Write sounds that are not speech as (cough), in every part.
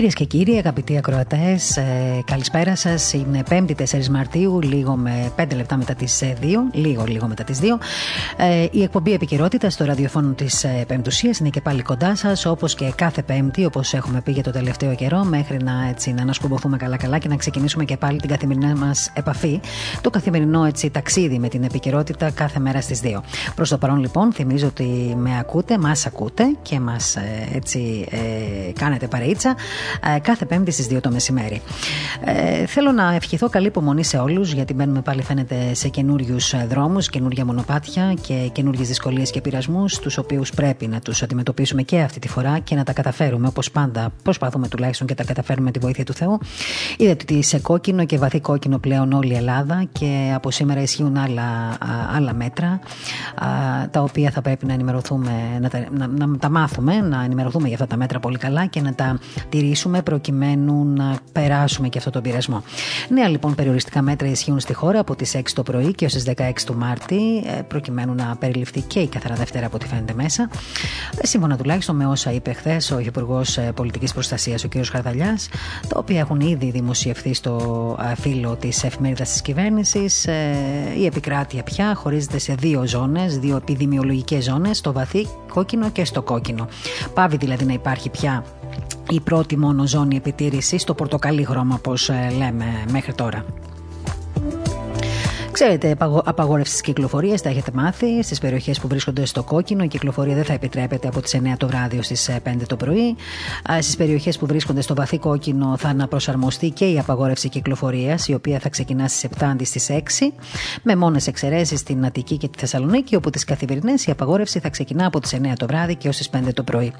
Κυρίες και κύριοι, αγαπητοί ακροατές, ε, καλησπέρα σας. Είναι 5η 4 Μαρτίου, λίγο με 5 λεπτά μετά τις 2. Ε, λίγο, λίγο μετά τις 2. Ε, η εκπομπή επικαιρότητα στο ραδιοφώνο της ε, Πεμπτουσίας είναι και πάλι κοντά σας, όπως και κάθε Πέμπτη, όπως έχουμε πει για το τελευταίο καιρό, μέχρι να, έτσι, να ανασκουμποθούμε καλά-καλά και να ξεκινήσουμε και πάλι την καθημερινή μας επαφή. Το καθημερινό έτσι, ταξίδι με την επικαιρότητα κάθε μέρα στις 2. Προς το παρόν, λοιπόν, θυμίζω ότι με ακούτε, μας ακούτε και μας ε, κάνετε παρείτσα ε, κάθε Πέμπτη στις 2 το μεσημέρι. Ε, θέλω να ευχηθώ καλή υπομονή σε όλους, γιατί μπαίνουμε πάλι, φαίνεται, σε καινούριους ε, δρόμους, καινούργια μονοπάτια και καινούριες δυσκολίες και πειρασμούς, τους οποίους πρέπει να τους αντιμετωπίσουμε και αυτή τη φορά και να τα καταφέρουμε όπως πάντα. Προσπαθούμε τουλάχιστον και τα καταφέρουμε με τη βοήθεια του Θεού. Είδατε ότι σε κόκκινο και βαθύ κόκκινο πλέον όλη η Ελλάδα και από σήμερα ισχύουν άλλα, άλλα μέτρα τα οποία θα πρέπει να ενημερωθούμε, να τα, να, να τα μάθουμε, να ενημερωθούμε για αυτά τα μέτρα πολύ καλά και να τα τηρήσουμε προκειμένου να περάσουμε και αυτό τον πειρασμό. Νέα λοιπόν περιοριστικά μέτρα ισχύουν στη χώρα από τις 6 το πρωί και ως τις 16 του Μάρτη, ε, προκειμένου να περιληφθεί και η καθαρά Δευτέρα από ό,τι φαίνεται μέσα. Ε, σύμφωνα τουλάχιστον με όσα είπε χθες ο Υπουργός ε, Πολιτικής Προστασίας, ο κ. Χαρδαλιάς, τα οποία έχουν ήδη δημοσιευθεί στο φύλλο της εφημερίδας της κυβέρνησης. Η επικράτεια πια χωρίζεται σε δύο ζώνες, δύο επιδημιολογικές ζώνες, στο βαθύ κόκκινο και στο κόκκινο. Πάβει δηλαδή να υπάρχει πια η πρώτη μόνο ζώνη επιτήρησης, το πορτοκαλί χρώμα όπως ε, λέμε μέχρι τώρα. Ξέρετε, απαγόρευση τη κυκλοφορία, τα έχετε μάθει. Στις περιοχές που βρίσκονται στο κόκκινο, η κυκλοφορία δεν θα επιτρέπεται από τις 9 το βράδυ ω τι 5 το πρωί. Στις περιοχές που βρίσκονται στο βαθύ κόκκινο θα αναπροσαρμοστεί και η απαγόρευση κυκλοφορίας, η οποία θα ξεκινά στις 7 αντί στις 6, με μόνες εξαιρέσεις στην Αττική και τη Θεσσαλονίκη, όπου τις καθημερινές η απαγόρευση θα ξεκινά από τις 9 το βράδυ και ως τις 5 το πρωί.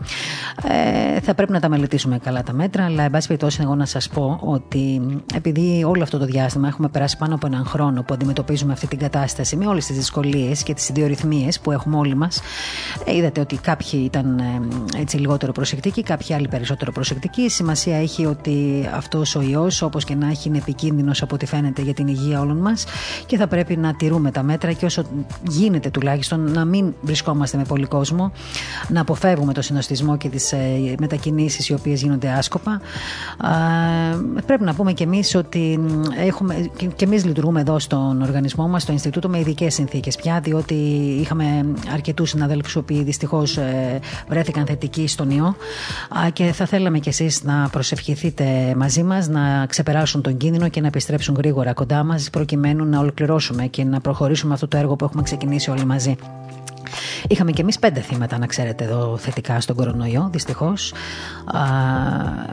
Ε, θα πρέπει να τα μελετήσουμε καλά τα μέτρα, αλλά εν πάση περιπτώσει, εγώ να σας πω ότι επειδή όλο αυτό το διάστημα έχουμε περάσει πάνω από έναν χρόνο που αντιμετωπίζουμε αντιμετωπίζουμε αυτή την κατάσταση με όλες τις δυσκολίες και τις ιδιορυθμίες που έχουμε όλοι μας. Ε, είδατε ότι κάποιοι ήταν ε, έτσι λιγότερο προσεκτικοί, κάποιοι άλλοι περισσότερο προσεκτικοί. Η σημασία έχει ότι αυτός ο ιός, όπως και να έχει, είναι επικίνδυνος από ό,τι φαίνεται για την υγεία όλων μας και θα πρέπει να τηρούμε τα μέτρα και όσο γίνεται τουλάχιστον να μην βρισκόμαστε με πολύ κόσμο, να αποφεύγουμε το συνοστισμό και τις ε, μετακινήσεις οι οποίες γίνονται άσκοπα. Πρέπει να πούμε και εμείς ότι έχουμε, και εμείς λειτουργούμε εδώ στον οργανισμό μας, στο Ινστιτούτο, με ειδικές συνθήκες πια, διότι είχαμε αρκετούς συναδέλφους, οι οποίοι δυστυχώς ε, βρέθηκαν θετικοί στον ιό. Και θα θέλαμε κι εσείς να προσευχηθείτε μαζί μας, να ξεπεράσουν τον κίνδυνο και να επιστρέψουν γρήγορα κοντά μας, προκειμένου να ολοκληρώσουμε και να προχωρήσουμε αυτό το έργο που έχουμε ξεκινήσει όλοι μαζί. Είχαμε και εμείς πέντε θύματα, να ξέρετε, εδώ θετικά στον κορονοϊό, δυστυχώς.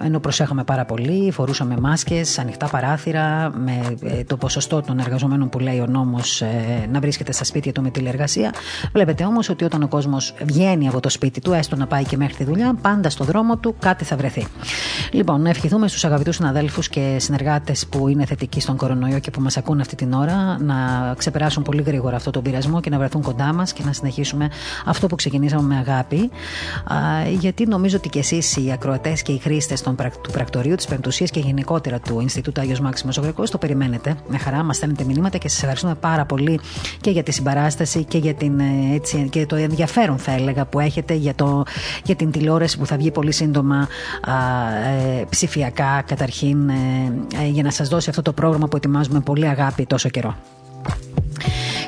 Ενώ προσέχαμε πάρα πολύ, φορούσαμε μάσκες, ανοιχτά παράθυρα, με ε, το ποσοστό των εργαζομένων που λέει ο νόμος ε, να βρίσκεται στα σπίτια του με τηλεργασία. Βλέπετε όμως ότι όταν ο κόσμος βγαίνει από το σπίτι του, έστω να πάει και μέχρι τη δουλειά, πάντα στο δρόμο του κάτι θα βρεθεί. Λοιπόν, να ευχηθούμε στους αγαπητούς συναδέλφους και συνεργάτες που είναι θετικοί στον κορονοϊό και που μας ακούν αυτή την ώρα να ξεπεράσουν πολύ γρήγορα αυτό τον πειρασμό και να βρεθούν κοντά μας και να συνεχίσουμε αυτό που ξεκινήσαμε με αγάπη. Γιατί νομίζω ότι και εσείς οι ακροατές και οι χρήστες του πρακτορείου της Πεμπτουσίας και γενικότερα του Ινστιτούτου Άγιος Μάξιμο Ογρεκό το περιμένετε. Με χαρά μας στέλνετε μηνύματα και σας ευχαριστούμε πάρα πολύ και για τη συμπαράσταση και για την, ε, έτσι, και το ενδιαφέρον, θα έλεγα, που έχετε για, το, για την τηλεόραση που θα βγει πολύ σύντομα ε, ψηφιακά καταρχήν ε, ε, για να σας δώσει αυτό το πρόγραμμα που ετοιμάζουμε πολύ αγάπη τόσο καιρό.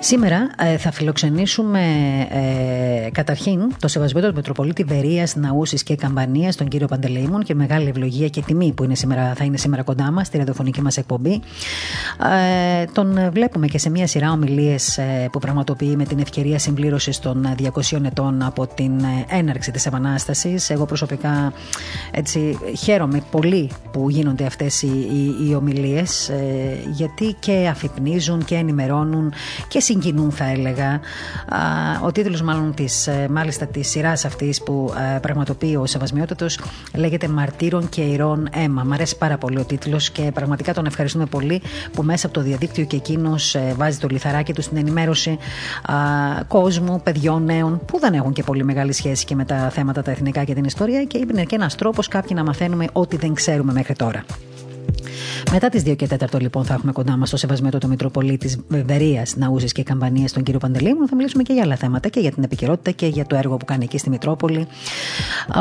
Σήμερα ε, θα φιλοξενήσουμε ε, καταρχήν το Σεβασμένο του Μητροπολίτη Βερίας, Ναούσης και Καμπανίας, τον κύριο Παντελεήμων και μεγάλη ευλογία και τιμή που είναι σήμερα, θα είναι σήμερα κοντά μας στη ραδιοφωνική μας εκπομπή. Ε, τον βλέπουμε και σε μια σειρά ομιλίες ε, που πραγματοποιεί με την ευκαιρία συμπλήρωσης των 200 ετών από την ε, έναρξη της Επανάστασης. Εγώ προσωπικά έτσι, χαίρομαι πολύ που γίνονται αυτές οι, οι, οι ομιλίες, γιατί και αφυπνίζουν και ενημερώνουν και συγκινούν θα έλεγα. Ο τίτλος μάλλον της, ε, μάλιστα της σειράς αυτής που ε, πραγματοποιεί ο Σεβασμιότατος λέγεται «Μαρτύρων και ηρών αίμα». Μ' αρέσει πάρα πολύ ο τίτλος και πραγματικά τον ευχαριστούμε πολύ που μέσα από το διαδίκτυο και εκείνος ε, βάζει το λιθαράκι του στην ενημέρωση κόσμου, παιδιών, νέων που δεν έχουν και πολύ μεγάλη σχέση και με τα θέματα τα εθνικά και την ιστορία και είναι και ένας τρόπος κάποιοι να μαθαίνουμε ό,τι δεν ξέρουμε μέχρι τώρα. Μετά τις 2 και 4 λοιπόν θα έχουμε κοντά μας το σεβασμένο το Μητροπολίτης Βερία, Ναούζη και Καμπανίας, τον κύριο Παντελήμου. Θα μιλήσουμε και για άλλα θέματα και για την επικαιρότητα και για το έργο που κάνει εκεί στη Μητρόπολη.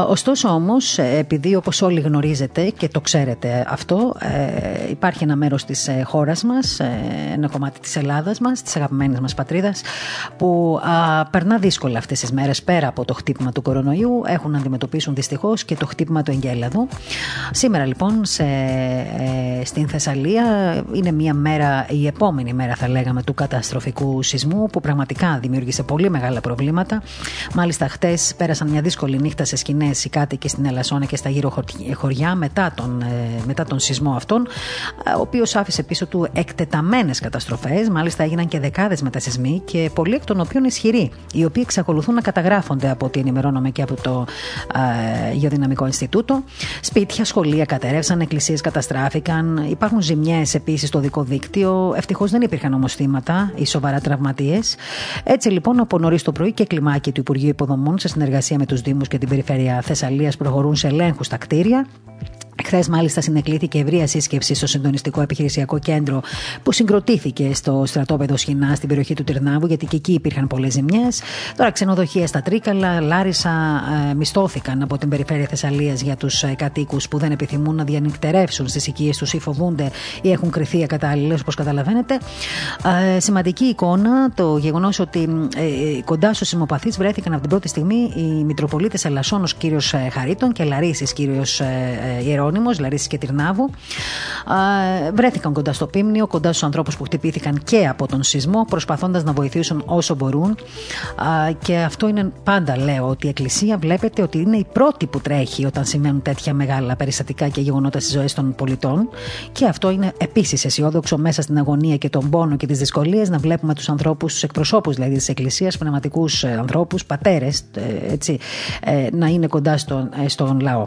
Ωστόσο όμως, επειδή όπως όλοι γνωρίζετε και το ξέρετε αυτό, ε, υπάρχει ένα μέρος της ε, χώρας μας, ε, ένα κομμάτι της Ελλάδας μας, της αγαπημένης μας πατρίδας, που περνά δύσκολα αυτές τις μέρες πέρα από το χτύπημα του κορονοϊού. Έχουν να αντιμετωπίσουν δυστυχώς και το χτύπημα του εγκέλαδου. Σήμερα λοιπόν σε στην Θεσσαλία. Είναι μια μέρα, η επόμενη μέρα θα λέγαμε, του καταστροφικού σεισμού που πραγματικά δημιούργησε πολύ μεγάλα προβλήματα. Μάλιστα, χτες πέρασαν μια δύσκολη νύχτα σε σκηνές οι κάτοικοι στην Ελασσόνα και στα γύρω χωριά μετά τον, ε, μετά τον σεισμό αυτόν, ε, ο οποίος άφησε πίσω του εκτεταμένες καταστροφές. Μάλιστα, έγιναν και δεκάδες μετασυσμοί και πολλοί εκ των οποίων ισχυροί, οι οποίοι εξακολουθούν να καταγράφονται από ό,τι ενημερώνομαι και από το ε, Γεωδυναμικό Ινστιτούτο. Σπίτια, σχολεία κατέρευσαν, εκκλησίες καταστράφηκαν, Υπάρχουν ζημιές επίσης στο δικό δίκτυο. Ευτυχώς δεν υπήρχαν όμω θύματα ή σοβαρά τραυματίες. Έτσι λοιπόν, από νωρίς το πρωί και κλιμάκι του Υπουργείου Υποδομών σε συνεργασία με τους Δήμους και την Περιφέρεια Θεσσαλίας προχωρούν σε ελέγχους στα κτίρια. Χθες, μάλιστα, συνεκλήθηκε ευρεία σύσκεψη στο Συντονιστικό Επιχειρησιακό Κέντρο που συγκροτήθηκε στο στρατόπεδο Σχοινά στην περιοχή του Τυρνάβου, γιατί και εκεί υπήρχαν πολλές ζημιές. Τώρα, ξενοδοχεία στα Τρίκαλα, Λάρισα ε, μισθώθηκαν από την περιφέρεια Θεσσαλίας για τους ε, κατοίκους που δεν επιθυμούν να διανυκτερεύσουν στις οικίες τους ή φοβούνται ή έχουν κρυθεί ακατάλληλες, όπως καταλαβαίνετε. Ε, σημαντική εικόνα το γεγονός ότι ε, κοντά στους συμμοπαθείς βρέθηκαν από την πρώτη στιγμή οι Μητροπολίτες Ελασσόνο κύριος ε, Χαρίτων και Λαρίσης κύριος ε, Ιερόνιμο, Λαρίσης και Τυρνάβου. Βρέθηκαν κοντά στο Πίμνιο, κοντά στους ανθρώπους που χτυπήθηκαν και από τον σεισμό, προσπαθώντας να βοηθήσουν όσο μπορούν. Και αυτό είναι πάντα, λέω, ότι η Εκκλησία βλέπετε ότι είναι η πρώτη που τρέχει όταν σημαίνουν τέτοια μεγάλα περιστατικά και γεγονότα στις ζωές των πολιτών. Και αυτό είναι επίσης αισιόδοξο μέσα στην αγωνία και τον πόνο και τις δυσκολίες να βλέπουμε τους ανθρώπους, τους εκπροσώπους δηλαδή της Εκκλησίας, πνευματικούς ε, ανθρώπους, πατέρες, ε, ε, να είναι κοντά στον, στον λαό.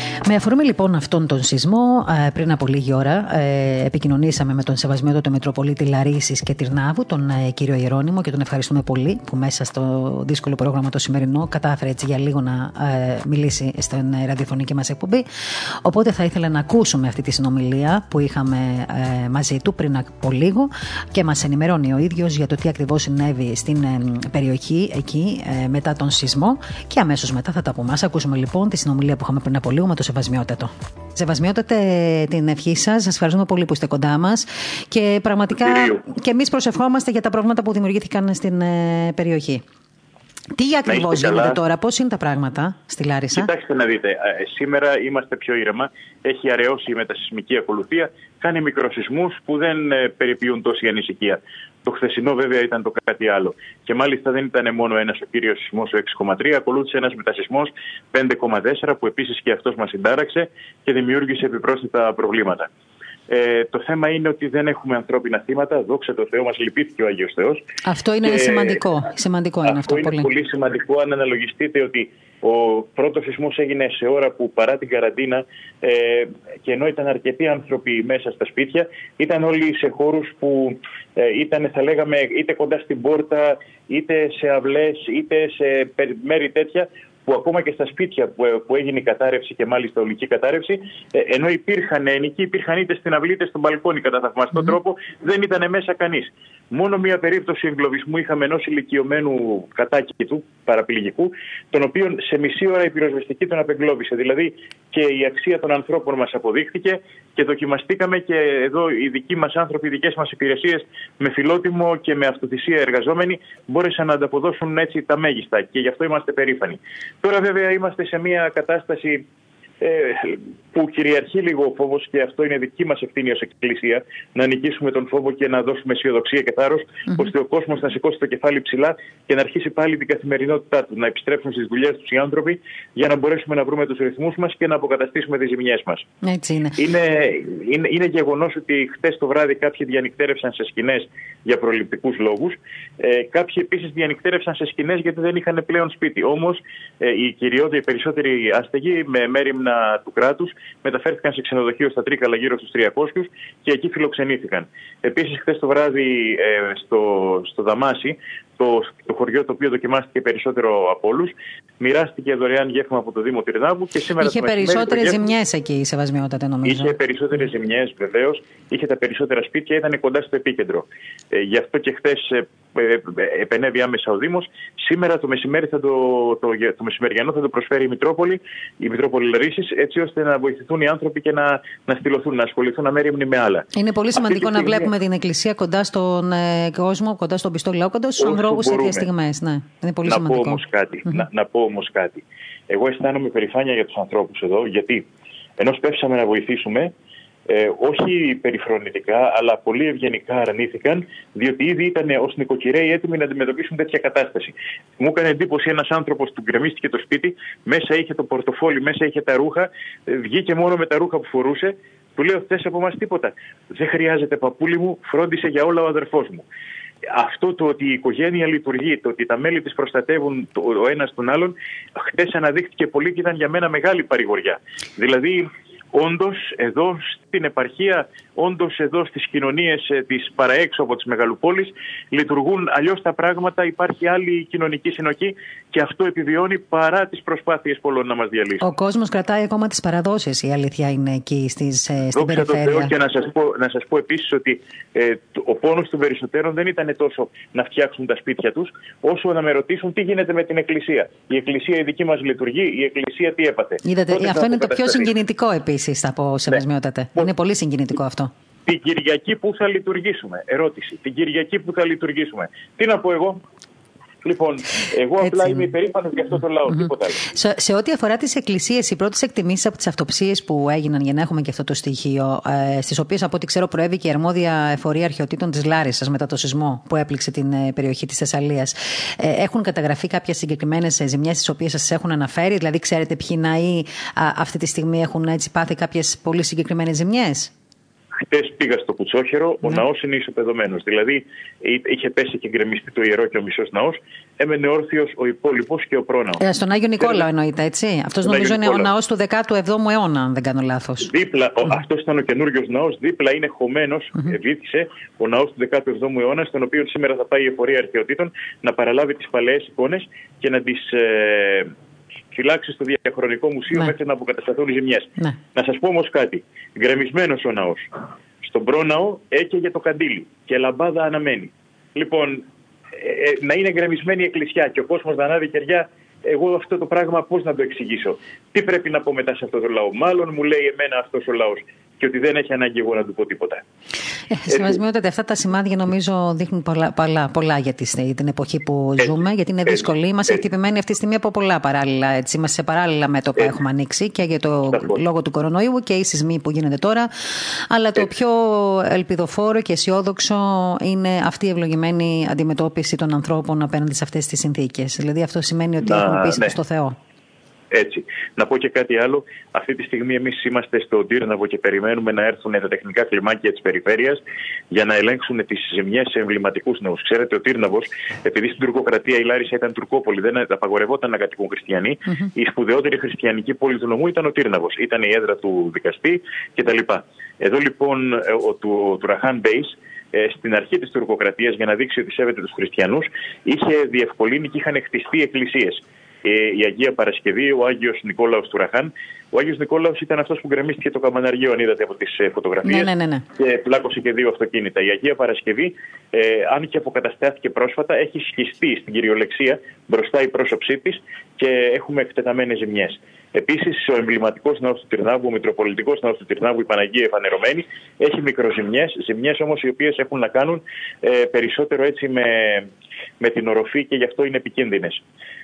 Με αφορμή λοιπόν αυτόν τον σεισμό, ε, πριν από λίγη ώρα ε, επικοινωνήσαμε με τον Σεβασμιότατο Μητροπολίτη Λαρίση και Τυρνάβου, τον ε, κύριο Ιερόνιμο, και τον ευχαριστούμε πολύ που μέσα στο δύσκολο πρόγραμμα το σημερινό κατάφερε έτσι για λίγο να μιλήσει στην ραδιοφωνική μας εκπομπή. Οπότε θα ήθελα να ακούσουμε αυτή τη συνομιλία που είχαμε μαζί του πριν από λίγο και μας ενημερώνει ο ίδιος για το τι ακριβώς συνέβη στην περιοχή εκεί μετά τον σεισμό. Και αμέσως μετά θα τα πούμε. ακούσουμε λοιπόν τη συνομιλία που είχαμε πριν από λίγο με το Σεβασμιότατο. Σεβασμιότατε την ευχή σας. Σας ευχαριστούμε πολύ που είστε κοντά μας. Και πραγματικά και εμείς προσευχόμαστε για τα προβλήματα που δημιουργήθηκαν στην ε, περιοχή. Τι ακριβώς γίνεται τώρα, πώς είναι τα πράγματα στη Λάρισα; Κοιτάξτε να δείτε. Ε, σήμερα είμαστε πιο ήρεμα. Έχει αραιώσει η μετασυσμική ακολουθία. Κάνει μικροσυσμούς που δεν ε, περιποιούν τόση ανησυχία. Το χθεσινό βέβαια ήταν το κάτι άλλο. Και μάλιστα δεν ήταν μόνο ένας ο κύριος σεισμός ο 6,3, ακολούθησε ένας μετασυσμό 5,4 που επίσης και αυτός μας συντάραξε και δημιούργησε επιπρόσθετα προβλήματα. Ε, το θέμα είναι ότι δεν έχουμε ανθρώπινα θύματα. Δόξα τω Θεώ, μας λυπήθηκε ο Άγιος Θεός. Αυτό είναι σημαντικό. Σημαντικό είναι αυτό. αυτό είναι πολύ. πολύ σημαντικό αν αναλογιστείτε ότι ο πρώτος σεισμός έγινε σε ώρα που παρά την καραντίνα ε, και ενώ ήταν αρκετοί άνθρωποι μέσα στα σπίτια, ήταν όλοι σε χώρους που ε, ήταν, θα λέγαμε, είτε κοντά στην πόρτα, είτε σε αυλές, είτε σε μέρη τέτοια, που ακόμα και στα σπίτια που, που έγινε η κατάρρευση και μάλιστα ολική κατάρρευση, ε, ενώ υπήρχαν ένοικοι, υπήρχαν είτε στην αυλή είτε στον μπαλκόνι κατά θαυμαστό τρόπο, δεν ήταν μέσα κανείς. Μόνο μία περίπτωση εγκλωβισμού είχαμε ενός ηλικιωμένου κατάκη του, παραπληγικού, τον οποίο σε μισή ώρα η πυροσβεστική τον απεγκλώβησε. Δηλαδή και η αξία των ανθρώπων μας αποδείχθηκε και δοκιμαστήκαμε και εδώ οι δικοί μας άνθρωποι, οι δικές μας υπηρεσίες με φιλότιμο και με αυτοθυσία εργαζόμενοι μπόρεσαν να ανταποδώσουν έτσι τα μέγιστα και γι' αυτό είμαστε περήφανοι. Τώρα βέβαια είμαστε σε μια κατάσταση ε, που κυριαρχεί λίγο ο φόβος και αυτό είναι δική μας ευθύνη ως Εκκλησία να νικήσουμε τον φόβο και να δώσουμε αισιοδοξία και θάρρος, mm-hmm. ώστε ο κόσμος να σηκώσει το κεφάλι ψηλά και να αρχίσει πάλι την καθημερινότητά του, να επιστρέψουν στις δουλειές τους οι άνθρωποι για να μπορέσουμε να βρούμε τους ρυθμούς μας και να αποκαταστήσουμε τις ζημιές μας. Έτσι είναι. Είναι, είναι, είναι γεγονός ότι χτες το βράδυ κάποιοι διανυκτέρευσαν σε σκηνές για προληπτικούς λόγους. Ε, κάποιοι επίσης διανυκτέρευσαν σε σκηνές γιατί δεν είχαν πλέον σπίτι. Όμως ε, οι κυριότεροι, οι περισσότεροι άστεγοι με μέρημνα του κράτους μεταφέρθηκαν σε ξενοδοχείο στα Τρίκαλα γύρω στους 300 και εκεί φιλοξενήθηκαν. Επίσης, χθες το βράδυ ε, στο, στο Δαμάσι το, το χωριό το οποίο δοκιμάστηκε περισσότερο από όλους. Μοιράστηκε δωρεάν γεύμα από το Δήμο Τυρνάβου και σήμερα Είχε περισσότερες ζημιές εκεί η Σεβασμιότατα, νομίζω. Είχε περισσότερες ζημιές, βεβαίως. Είχε τα περισσότερα σπίτια, ήταν κοντά στο επίκεντρο. Ε, γι' αυτό και χθες ε, ε, επενέβη άμεσα ο Δήμος. Σήμερα το μεσημέρι θα το, το, το μεσημεριανό θα το προσφέρει η Μητρόπολη, η Μητρόπολη Λαρίση, έτσι ώστε να βοηθηθούν οι άνθρωποι και να, να στυλωθούν, να ασχοληθούν αμέριμνη με άλλα. Είναι πολύ σημαντικό να βλέπουμε την Εκκλησία κοντά στον ε, κόσμο, κοντά στον πιστό λαό, κοντά στους ανθρώπου σε τέτοιες στιγμές. Ναι, είναι πολύ να σημαντικό. Πω όμως κάτι, να, να πω όμως κάτι. Εγώ αισθάνομαι περηφάνεια για τους ανθρώπους εδώ, γιατί ενώ σπεύσαμε να βοηθήσουμε, ε, όχι περιφρονητικά, αλλά πολύ ευγενικά αρνήθηκαν, διότι ήδη ήταν ως νοικοκυρέοι έτοιμοι να αντιμετωπίσουν τέτοια κατάσταση. Μου έκανε εντύπωση ένας άνθρωπος που γκρεμίστηκε το σπίτι, μέσα είχε το πορτοφόλι, μέσα είχε τα ρούχα, ε, βγήκε μόνο με τα ρούχα που φορούσε. Του λέω: Θες από εμά τίποτα. Δεν χρειάζεται, παππούλη μου, φρόντισε για όλα ο αδερφός μου αυτό το ότι η οικογένεια λειτουργεί, το ότι τα μέλη της προστατεύουν ο ένας τον άλλον, χτες αναδείχθηκε πολύ και ήταν για μένα μεγάλη παρηγοριά. Δηλαδή, όντως εδώ στην επαρχία, όντως εδώ στις κοινωνίες ε, της παραέξω από τις μεγαλοπόλεις, λειτουργούν αλλιώς τα πράγματα. Υπάρχει άλλη κοινωνική συνοχή και αυτό επιβιώνει παρά τις προσπάθειες πολλών να μας διαλύσουν. Ο κόσμος κρατάει ακόμα τις παραδόσεις, η αλήθεια είναι εκεί στις, ε, στην Δόξα περιφέρεια. Θεώ και να σας πω, να σας πω επίσης ότι ε, ο πόνος των περισσότερων δεν ήταν τόσο να φτιάξουν τα σπίτια τους, όσο να με ρωτήσουν τι γίνεται με την Εκκλησία. Η Εκκλησία η δική μας λειτουργεί, η Εκκλησία τι έπαθε. Είδατε, αυτό είναι το πιο συγκινητικό επίση, θα πω, σεβασμιότατε. Ναι. Είναι πολύ συγκινητικό αυτό. Την Κυριακή που θα λειτουργήσουμε. Ερώτηση. Την Κυριακή που θα λειτουργήσουμε. Τι να πω εγώ; Λοιπόν, εγώ Έτσι απλά είμαι υπερήφανος για αυτό το λαό, mm-hmm. τίποτα άλλο. Σε, σε ό,τι αφορά τις εκκλησίες, οι πρώτες εκτιμήσεις από τις αυτοψίες που έγιναν, για να έχουμε και αυτό το στοιχείο, ε, στις οποίες από ό,τι ξέρω προέβη και η αρμόδια εφορία αρχαιοτήτων της Λάρισα μετά το σεισμό που έπληξε την ε, περιοχή της Θεσσαλίας, ε, έχουν καταγραφεί κάποιες συγκεκριμένες ζημιές, τις οποίες σας έχουν αναφέρει, δηλαδή ξέρετε ποιοι ναοί αυτή τη στιγμή έχουν έτσι πάθει κάποιες πολύ συγκεκριμένες ζημιές; Χτες πήγα στο Κουτσόχερο, ναι. ο ναός είναι ισοπεδωμένος. Δηλαδή είχε πέσει και γκρεμιστεί το ιερό και ο μισός ναός, έμενε όρθιος ο υπόλοιπος και ο πρόναος. Ε, στον Άγιο Νικόλαο εννοείται, έτσι. Αυτός νομίζω είναι ο ναός του 17ου αιώνα, αν δεν κάνω λάθος. Δίπλα, mm-hmm. αυτός ήταν ο καινούριο ναός, δίπλα είναι χωμένος, mm-hmm. βήθησε ο ναός του 17ου αιώνα, στον οποίο σήμερα θα πάει η εφορία αρχαιοτήτων να παραλάβει τις παλαιές εικόνες και να τις. Ε, φυλάξεις στο διαχρονικό μουσείο ναι. μέχρι να αποκατασταθούν οι ζημιές. Ναι. Να σας πω όμως κάτι. Γκρεμισμένος ο ναός. Στον πρόναο έκαιγε το καντήλι και λαμπάδα αναμένει. Λοιπόν, ε, ε, να είναι γκρεμισμένη η εκκλησιά και ο κόσμος να ανάβει κεριά, εγώ αυτό το πράγμα πώς να το εξηγήσω. Τι πρέπει να πω μετά σε αυτό το λαό; Μάλλον μου λέει εμένα αυτός ο λαός και ότι δεν έχει ανάγκη εγώ να του πω τίποτα. Ε, αυτά τα σημάδια νομίζω δείχνουν πολλά, πολλά, πολλά για την εποχή που ζούμε, γιατί είναι δύσκολη. Είμαστε χτυπημένοι αυτή τη στιγμή από πολλά παράλληλα. Έτσι. Είμαστε σε παράλληλα μέτωπα έχουμε ανοίξει και για το λόγο του κορονοϊού και οι σεισμοί που γίνεται τώρα. Αλλά το πιο ελπιδοφόρο και αισιόδοξο είναι αυτή η ευλογημένη αντιμετώπιση των ανθρώπων απέναντι σε αυτές τις συνθήκες. Δηλαδή αυτό σημαίνει ότι έχουν πίστη ναι. στο Θεό. Έτσι. Να πω και κάτι άλλο. Αυτή τη στιγμή εμείς είμαστε στο Τύρναβο και περιμένουμε να έρθουν τα τεχνικά κλιμάκια της περιφέρειας για να ελέγξουν τις ζημιές σε εμβληματικούς νέους. Ξέρετε, ο Τύρναβος, επειδή στην τουρκοκρατία η Λάρισα ήταν τουρκόπολη, δεν απαγορευόταν να κατοικούν χριστιανοί, mm-hmm. η σπουδαιότερη χριστιανική πόλη του νομού ήταν ο Τύρναβος. Ήταν η έδρα του δικαστή κτλ. Εδώ λοιπόν ο, του, του Ραχάν Μπέις ε, στην αρχή της τουρκοκρατίας για να δείξει ότι σέβεται τους χριστιανούς, είχε διευκολύνει και είχαν χτιστεί εκκλησίες. Ε, η Αγία Παρασκευή, ο Άγιος Νικόλαος του Ραχάν. Ο Άγιος Νικόλαος ήταν αυτός που γκρεμίστηκε το καμαναργείο, αν είδατε από τις ε, φωτογραφίες, ναι, ναι, ναι, ναι. και πλάκωσε και δύο αυτοκίνητα. Η Αγία Παρασκευή, ε, αν και αποκαταστάθηκε πρόσφατα, έχει σχιστεί στην κυριολεξία μπροστά η πρόσωψή της και έχουμε εκτεταμένες ζημιές. Επίσης, ο εμβληματικός ναός του Τυρνάβου, ο Μητροπολιτικός ναός του Τυρνάβου, η Παναγία Εφανερωμένη, έχει μικροζημιές, ζημιές όμως οι οποίες έχουν να κάνουν ε, περισσότερο έτσι με, με την οροφή και γι' αυτό είναι επικίνδυνες.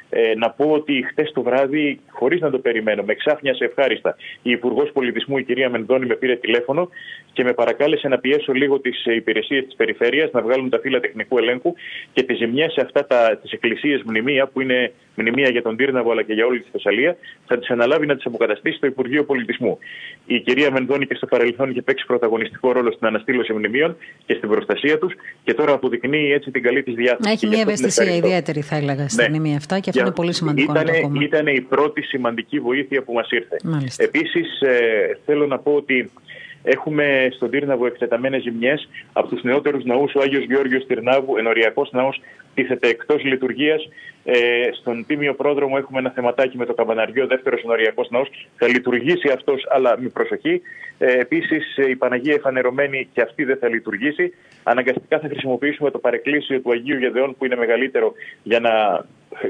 Ε, να πω ότι χτε το βράδυ, χωρίς να το περιμένω, με ξάφνιασε ευχάριστα. Η Υπουργός Πολιτισμού, η κυρία Μενδώνη, με πήρε τηλέφωνο και με παρακάλεσε να πιέσω λίγο τις υπηρεσίες της περιφέρειας να βγάλουν τα φύλλα τεχνικού ελέγχου και τι ζημιέ σε αυτά τις εκκλησίες μνημεία, που είναι μνημεία για τον Τύρναβο αλλά και για όλη τη Θεσσαλία, θα τις αναλάβει να τις αποκαταστήσει το Υπουργείο Πολιτισμού. Η κυρία Μενδώνη και στο παρελθόν είχε παίξει πρωταγωνιστικό ρόλο στην αναστήλωση μνημείων και στην προστασία τους και τώρα αποδεικνύει έτσι την καλή της διάθεση. Έχει μια ευαισθησία ιδιαίτερη, θα έλεγα, στα ναι. αυτά και αυτό είναι πολύ σημαντικό. Ήταν, ήταν η πρώτη σημαντική βοήθεια που μας ήρθε. Επίσης, ε, θέλω να πω ότι Έχουμε στον Τύρναβο εκτεταμένες ζημιές. Από τους νεότερους ναούς, ο Άγιος Γεώργιος Τυρνάβου, ενοριακός ναός, τίθεται εκτός λειτουργίας. Ε, στον Τίμιο Πρόδρομο έχουμε ένα θεματάκι με το καμπαναριό, δεύτερος ενοριακός ναός. Θα λειτουργήσει αυτός, αλλά με προσοχή. Ε, Επίσης, η Παναγία εφανερωμένη και αυτή δεν θα λειτουργήσει. Αναγκαστικά θα χρησιμοποιήσουμε το παρεκκλήσιο του Αγίου Γεδεών, που είναι μεγαλύτερο, για να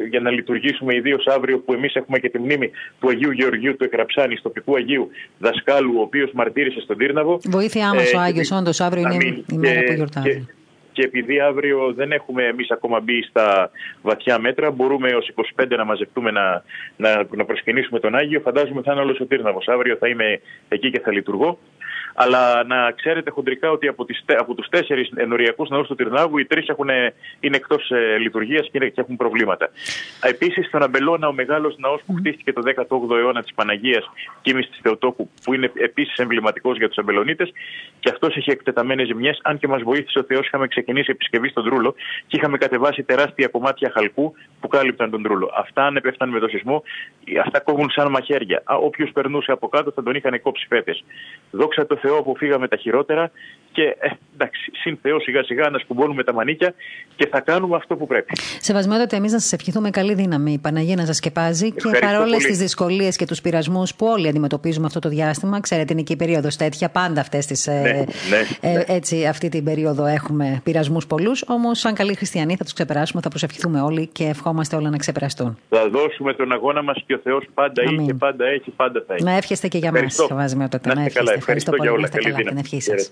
για να λειτουργήσουμε ιδίως αύριο που εμείς έχουμε και τη μνήμη του Αγίου Γεωργίου του Εκραψάνη, τοπικού Αγίου δασκάλου, ο οποίος μαρτύρησε στον Τύρναβο. Βοήθειά μας ε, ο Άγιος, όντως αύριο είναι η μέρα που γιορτάζει. Και, επειδή αύριο δεν έχουμε εμείς ακόμα μπει στα βαθιά μέτρα, μπορούμε ως 25 να μαζευτούμε να, να, να προσκυνήσουμε τον Άγιο. Φαντάζομαι θα είναι όλος ο Τύρναβος. Αύριο θα είμαι εκεί και θα λειτουργώ. Αλλά να ξέρετε χοντρικά ότι από, τις, από τους τέσσερις ενοριακούς ναούς του Τυρνάβου οι τρεις έχουν, είναι εκτός ε, λειτουργίας και, και, έχουν προβλήματα. Επίσης στον Αμπελώνα ο μεγάλος ναός που χτίστηκε το 18ο αιώνα της Παναγίας Κίμης της Θεοτόκου που είναι επίσης εμβληματικός για τους Αμπελονίτες και αυτός έχει εκτεταμένες ζημιές αν και μας βοήθησε ο Θεός είχαμε ξεκινήσει επισκευή στον Τρούλο και είχαμε κατεβάσει τεράστια κομμάτια χαλκού που κάλυπταν τον Τρούλο. Αυτά αν έπεφταν με το σεισμό, αυτά κόβουν σαν μαχαίρια. Όποιος περνούσε από κάτω θα τον είχαν κόψει φέτες. Δόξα τω Θεώ αποφύγαμε τα χειρότερα και ε, εντάξει, συν Θεός σιγά σιγά να σκουμπώνουμε τα μανίκια και θα κάνουμε αυτό που πρέπει. Σεβασμιότατα, εμείς να σας ευχηθούμε καλή δύναμη. Η Παναγία να σας σκεπάζει και παρόλες τις δυσκολίες και τους πειρασμούς που όλοι αντιμετωπίζουμε αυτό το διάστημα, ξέρετε, είναι και η περίοδος τέτοια. Πάντα αυτές τις. Ε, ναι, ναι, ε, ναι. έτσι, αυτή την περίοδο έχουμε πειρασμούς πολλούς. Όμως, σαν καλοί χριστιανοί, θα τους ξεπεράσουμε, θα προσευχηθούμε όλοι και ευχόμαστε όλα να ξεπεραστούν. Θα δώσουμε τον αγώνα μας και ο Θεός πάντα Αμήν. είχε, πάντα έχει, πάντα θα έχει. Να εύχεστε και για μας, Σεβασμιότατα. Να ευχαριστώ, ευχαριστώ για όλα. Καλή δύναμη. Την ευχή σας.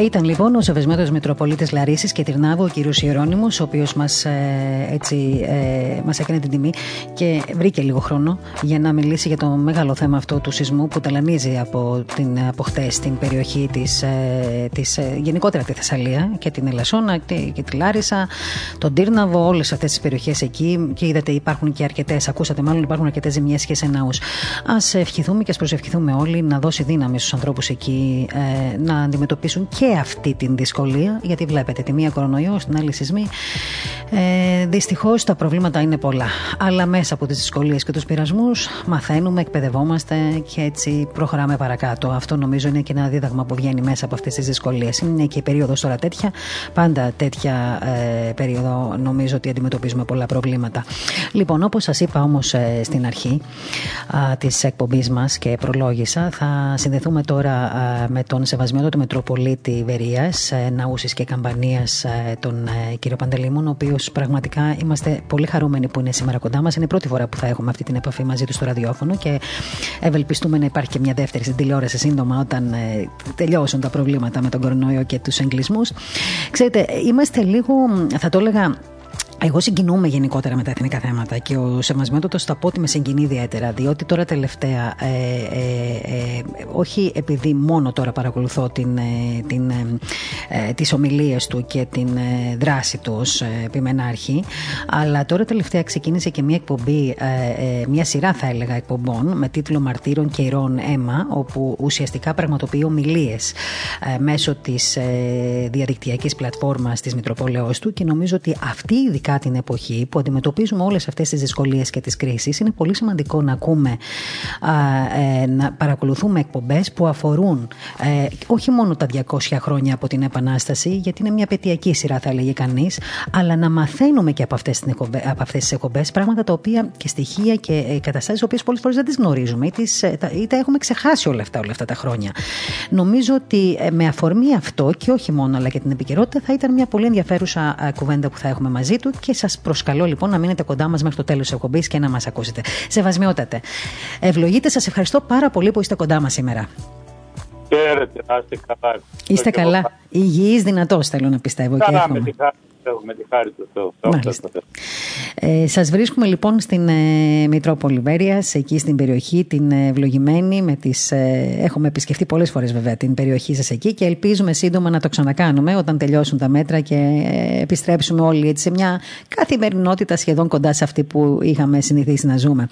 Ήταν λοιπόν ο Σεβεσμένο Μητροπολίτης Λαρίσης και Τυρνάβου, ο κύριος Ιερόνιμος, ο οποίος μας ε, ε, μας έκανε την τιμή και βρήκε λίγο χρόνο για να μιλήσει για το μεγάλο θέμα αυτό του σεισμού που ταλανίζει από, την, από χτες την περιοχή της, ε, της, ε, γενικότερα τη Θεσσαλία και την Ελασσόνα και, και τη Λάρισα, τον Τύρναβο, όλες αυτές τις περιοχές εκεί. Και είδατε, υπάρχουν και αρκετές, ακούσατε μάλλον, υπάρχουν αρκετές ζημιές και σε ναού. Α ευχηθούμε και ας προσευχηθούμε όλοι να δώσει δύναμη στους ανθρώπους εκεί ε, να αντιμετωπίσουν και και αυτή την δυσκολία, γιατί βλέπετε τη μία κορονοϊό, στην άλλη σεισμή. Ε, Δυστυχώς τα προβλήματα είναι πολλά. Αλλά μέσα από τις δυσκολίες και τους πειρασμούς μαθαίνουμε, εκπαιδευόμαστε και έτσι προχωράμε παρακάτω. Αυτό νομίζω είναι και ένα δίδαγμα που βγαίνει μέσα από αυτές τις δυσκολίες. Είναι και η περίοδος τώρα τέτοια. Πάντα τέτοια ε, περίοδο νομίζω ότι αντιμετωπίζουμε πολλά προβλήματα. Λοιπόν, όπως σας είπα όμως ε, στην αρχή της εκπομπής μας και προλόγησα, θα συνδεθούμε τώρα με τον Σεβασμένο του Μετροπολίτη Βερία, ε, Ναούσης και Καμπανίας, ε, τον ε, κύριο Παντελήμων, ο οποίος πραγματικά είμαστε πολύ χαρούμενοι που είναι σήμερα κοντά μας. Είναι η πρώτη φορά που θα έχουμε αυτή την επαφή μαζί του στο ραδιόφωνο και ευελπιστούμε να υπάρχει και μια δεύτερη στην τηλεόραση σύντομα όταν τελειώσουν τα προβλήματα με τον κορονοϊό και τους εγκλισμούς. Ξέρετε, είμαστε λίγο, θα το έλεγα, εγώ συγκινούμαι γενικότερα με τα εθνικά θέματα και ο Σεβασμιότατος θα πω ότι με συγκινεί ιδιαίτερα, διότι τώρα τελευταία, ε, ε, ε, όχι επειδή μόνο τώρα παρακολουθώ την, ε, την, ε, τις ομιλίες του και την ε, δράση του ως επιμενάρχη, αλλά τώρα τελευταία ξεκίνησε και μια εκπομπή, μια σειρά θα έλεγα εκπομπών με τίτλο Μαρτύρων και Ηρών Αίμα, όπου ουσιαστικά πραγματοποιεί ομιλίες μέσω της διαδικτυακής πλατφόρμας της Μητροπόλεως του και νομίζω ότι αυτή η ειδικά την εποχή που αντιμετωπίζουμε όλες αυτές τις δυσκολίες και τις κρίσεις, είναι πολύ σημαντικό να ακούμε, ε, να παρακολουθούμε εκπομπές που αφορούν ε, όχι μόνο τα 200 χρόνια από την Επανάσταση, γιατί είναι μια πετειακή σειρά, θα έλεγε κανείς, αλλά να μαθαίνουμε και από αυτές τις εκπομπές πράγματα τα οποία και στοιχεία και ε, καταστάσεις, οποίες πολλές φορές δεν τις γνωρίζουμε ή, τις, ή τα έχουμε ξεχάσει όλα αυτά, όλα αυτά τα χρόνια. Νομίζω ότι με αφορμή αυτό και όχι μόνο, αλλά και την επικαιρότητα, θα ήταν μια πολύ ενδιαφέρουσα κουβέντα που θα έχουμε μαζί του και σας προσκαλώ λοιπόν να μείνετε κοντά μας μέχρι το τέλος της εκπομπής και να μας ακούσετε. Σεβασμιότατε. Ευλογείτε, σας ευχαριστώ πάρα πολύ που είστε κοντά μας σήμερα. Χαίρετε, να είστε καλά. Είστε καλά. Υγιής δυνατός θέλω να πιστεύω καλά, και εύχομαι. Με τη χάρη με τη χάρη του Θεού. Μάλιστα. Ε, σας βρίσκουμε λοιπόν στην ε, Μητρόπολη Βέρειας, εκεί στην περιοχή, την ε, ευλογημένη. Με τις, ε, έχουμε επισκεφτεί πολλές φορές βέβαια την περιοχή σας εκεί και ελπίζουμε σύντομα να το ξανακάνουμε όταν τελειώσουν τα μέτρα και ε, επιστρέψουμε όλοι έτσι, σε μια καθημερινότητα σχεδόν κοντά σε αυτή που είχαμε συνηθίσει να ζούμε.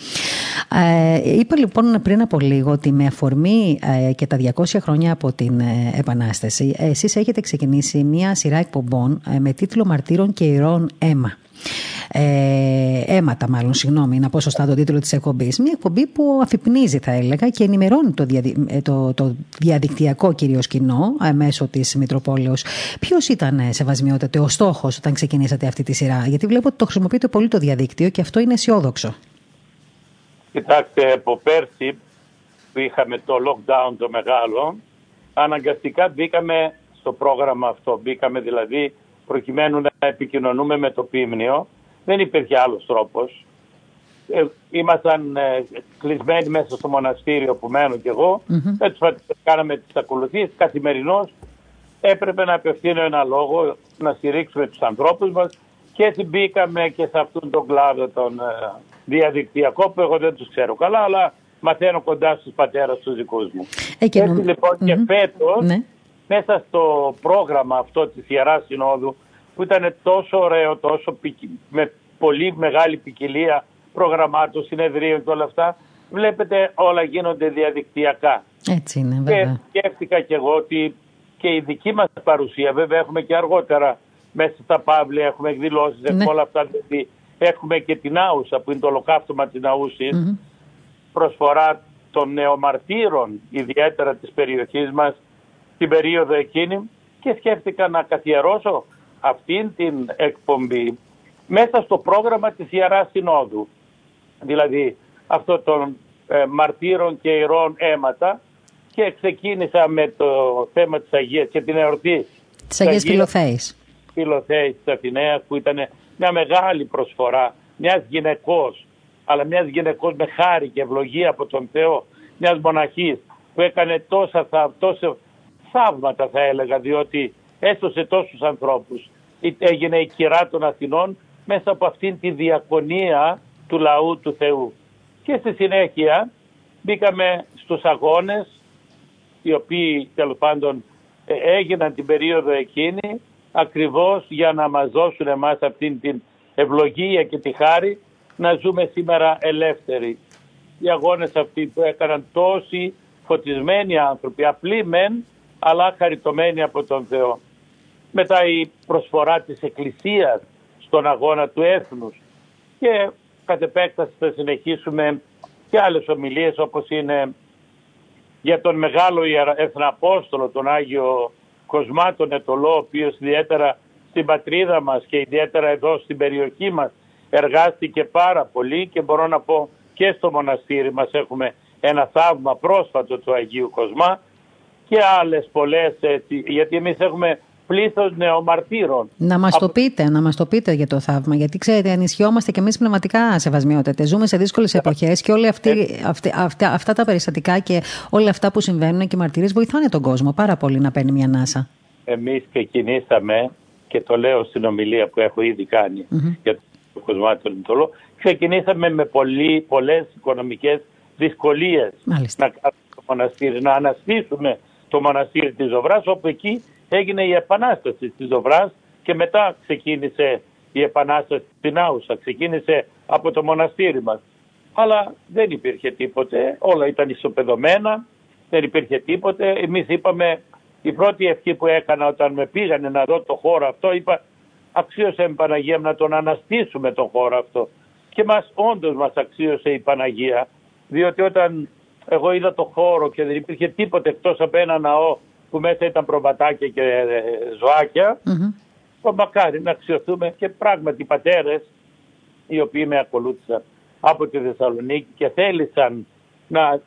Ε, είπα λοιπόν πριν από λίγο ότι με αφορμή ε, και τα 200 χρόνια από την Επανάσταση εσείς έχετε ξεκινήσει μια σειρά εκπομπών με τίτλο μαρτύρων και ηρώων αίμα. Ε, αίματα μάλλον, συγγνώμη, να πω σωστά τον τίτλο της εκπομπής. Μια εκπομπή που αφυπνίζει θα έλεγα και ενημερώνει το, ε, το, το διαδικτυακό κυρίως κοινό ε, μέσω της Μητροπόλεως. Ποιος ήταν, ε, σεβασμιότατε, ο στόχος όταν ξεκινήσατε αυτή τη σειρά; Γιατί βλέπω ότι το χρησιμοποιείτε πολύ το διαδίκτυο και αυτό είναι αισιόδοξο. Κοιτάξτε, από πέρσι που είχαμε το lockdown το μεγάλο, αναγκαστικά μπήκαμε στο πρόγραμμα αυτό. Μπήκαμε δηλαδή προκειμένου να επικοινωνούμε με το Πίμνιο. Δεν υπήρχε άλλος τρόπος. Ε, ήμασταν ε, κλεισμένοι μέσα στο μοναστήριο που μένω κι εγώ. Mm-hmm. Έτσι κάναμε τις ακολουθίες. Καθημερινώς έπρεπε να απευθύνω ένα λόγο, να στηρίξουμε τους ανθρώπους μας και έτσι μπήκαμε και σε αυτόν τον κλάδο τον ε, διαδικτυακό που εγώ δεν τους ξέρω καλά, αλλά μαθαίνω κοντά στους πατέρας τους δικούς μου. Ε, έτσι λοιπόν mm-hmm. και φέτος ναι μέσα στο πρόγραμμα αυτό της Ιεράς Συνόδου που ήταν τόσο ωραίο, τόσο με πολύ μεγάλη ποικιλία προγραμμάτων, συνεδρίων και όλα αυτά, βλέπετε όλα γίνονται διαδικτυακά. Έτσι είναι βέβαια. Και σκέφτηκα και εγώ ότι και η δική μας παρουσία, βέβαια έχουμε και αργότερα μέσα στα Παύλια, έχουμε εκδηλώσεις, ναι. έχουμε όλα αυτά, δηλαδή έχουμε και την Άουσα που είναι το ολοκαύτωμα της Ναούσης, προσφορά των νεομαρτύρων ιδιαίτερα της περιοχής μας την περίοδο εκείνη και σκέφτηκα να καθιερώσω αυτήν την εκπομπή μέσα στο πρόγραμμα της Ιεράς Συνόδου. Δηλαδή αυτό των ε, μαρτύρων και ηρών αίματα και ξεκίνησα με το θέμα της Αγίας και την εορτή της Αγίας Φιλοθέης. Φιλοθέης της Αθηναίας που ήταν μια μεγάλη προσφορά μιας γυναικός αλλά μιας γυναικός με χάρη και ευλογία από τον Θεό μιας μοναχής που έκανε τόσα, τόσα, θαύματα θα έλεγα διότι έσωσε τόσους ανθρώπους. Έγινε η κυρά των Αθηνών μέσα από αυτήν τη διακονία του λαού του Θεού. Και στη συνέχεια μπήκαμε στους αγώνες οι οποίοι τέλος πάντων ε, έγιναν την περίοδο εκείνη ακριβώς για να μας δώσουν εμάς αυτήν την ευλογία και τη χάρη να ζούμε σήμερα ελεύθεροι. Οι αγώνες αυτοί που έκαναν τόσοι φωτισμένοι άνθρωποι, απλοί μεν, αλλά χαριτωμένη από τον Θεό. Μετά η προσφορά της Εκκλησίας στον αγώνα του έθνους και κατ' επέκταση θα συνεχίσουμε και άλλες ομιλίες όπως είναι για τον μεγάλο Εθναπόστολο, τον Άγιο Κοσμά τον Ετωλό, ο οποίος ιδιαίτερα στην πατρίδα μας και ιδιαίτερα εδώ στην περιοχή μας εργάστηκε πάρα πολύ και μπορώ να πω και στο μοναστήρι μας έχουμε ένα θαύμα πρόσφατο του Αγίου Κοσμά και άλλες πολλές έτσι, γιατί εμείς έχουμε πλήθος νεομαρτύρων. Να μας το πείτε, να μας το πείτε για το θαύμα, γιατί ξέρετε ανισχυόμαστε και εμείς πνευματικά σεβασμιότατε. Ζούμε σε δύσκολες εποχές και όλα αυτή, αυτή, αυτά, αυτά τα περιστατικά και όλα αυτά που συμβαίνουν και οι μαρτυρίες βοηθάνε τον κόσμο πάρα πολύ να παίρνει μια ανάσα. Εμείς ξεκινήσαμε και το λέω στην ομιλία που έχω ήδη κάνει mm-hmm. για το κοσμάτιο Λιτολό, ξεκινήσαμε με πολλέ πολλές οικονομικές δυσκολίες να κάνουμε το μοναστήρι, να αναστήσουμε το μοναστήρι της Ζωβράς όπου εκεί έγινε η επανάσταση της Ζωβράς και μετά ξεκίνησε η επανάσταση στην Άουσα, ξεκίνησε από το μοναστήρι μας. Αλλά δεν υπήρχε τίποτε, όλα ήταν ισοπεδωμένα, δεν υπήρχε τίποτε. Εμείς είπαμε, η πρώτη ευχή που έκανα όταν με πήγανε να δω το χώρο αυτό, είπα αξίωσε η Παναγία να τον αναστήσουμε τον χώρο αυτό. Και μας όντως μας αξίωσε η Παναγία, διότι όταν εγώ είδα το χώρο και δεν υπήρχε τίποτε εκτός από ένα ναό που μέσα ήταν προβατάκια και ε, ζωάκια. Mm-hmm. Μακάρι να αξιοθούμε και πράγματι οι πατέρες οι οποίοι με ακολούθησαν από τη Θεσσαλονίκη και θέλησαν να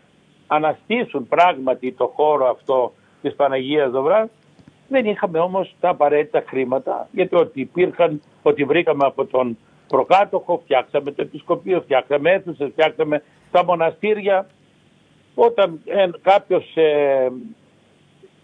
αναστήσουν πράγματι το χώρο αυτό της Παναγίας Δοβράς δεν είχαμε όμως τα απαραίτητα χρήματα γιατί ότι υπήρχαν, ότι βρήκαμε από τον προκάτοχο, φτιάξαμε το επισκοπείο, φτιάξαμε αίθουσες, φτιάξαμε τα μοναστήρια όταν ε, κάποιος ε,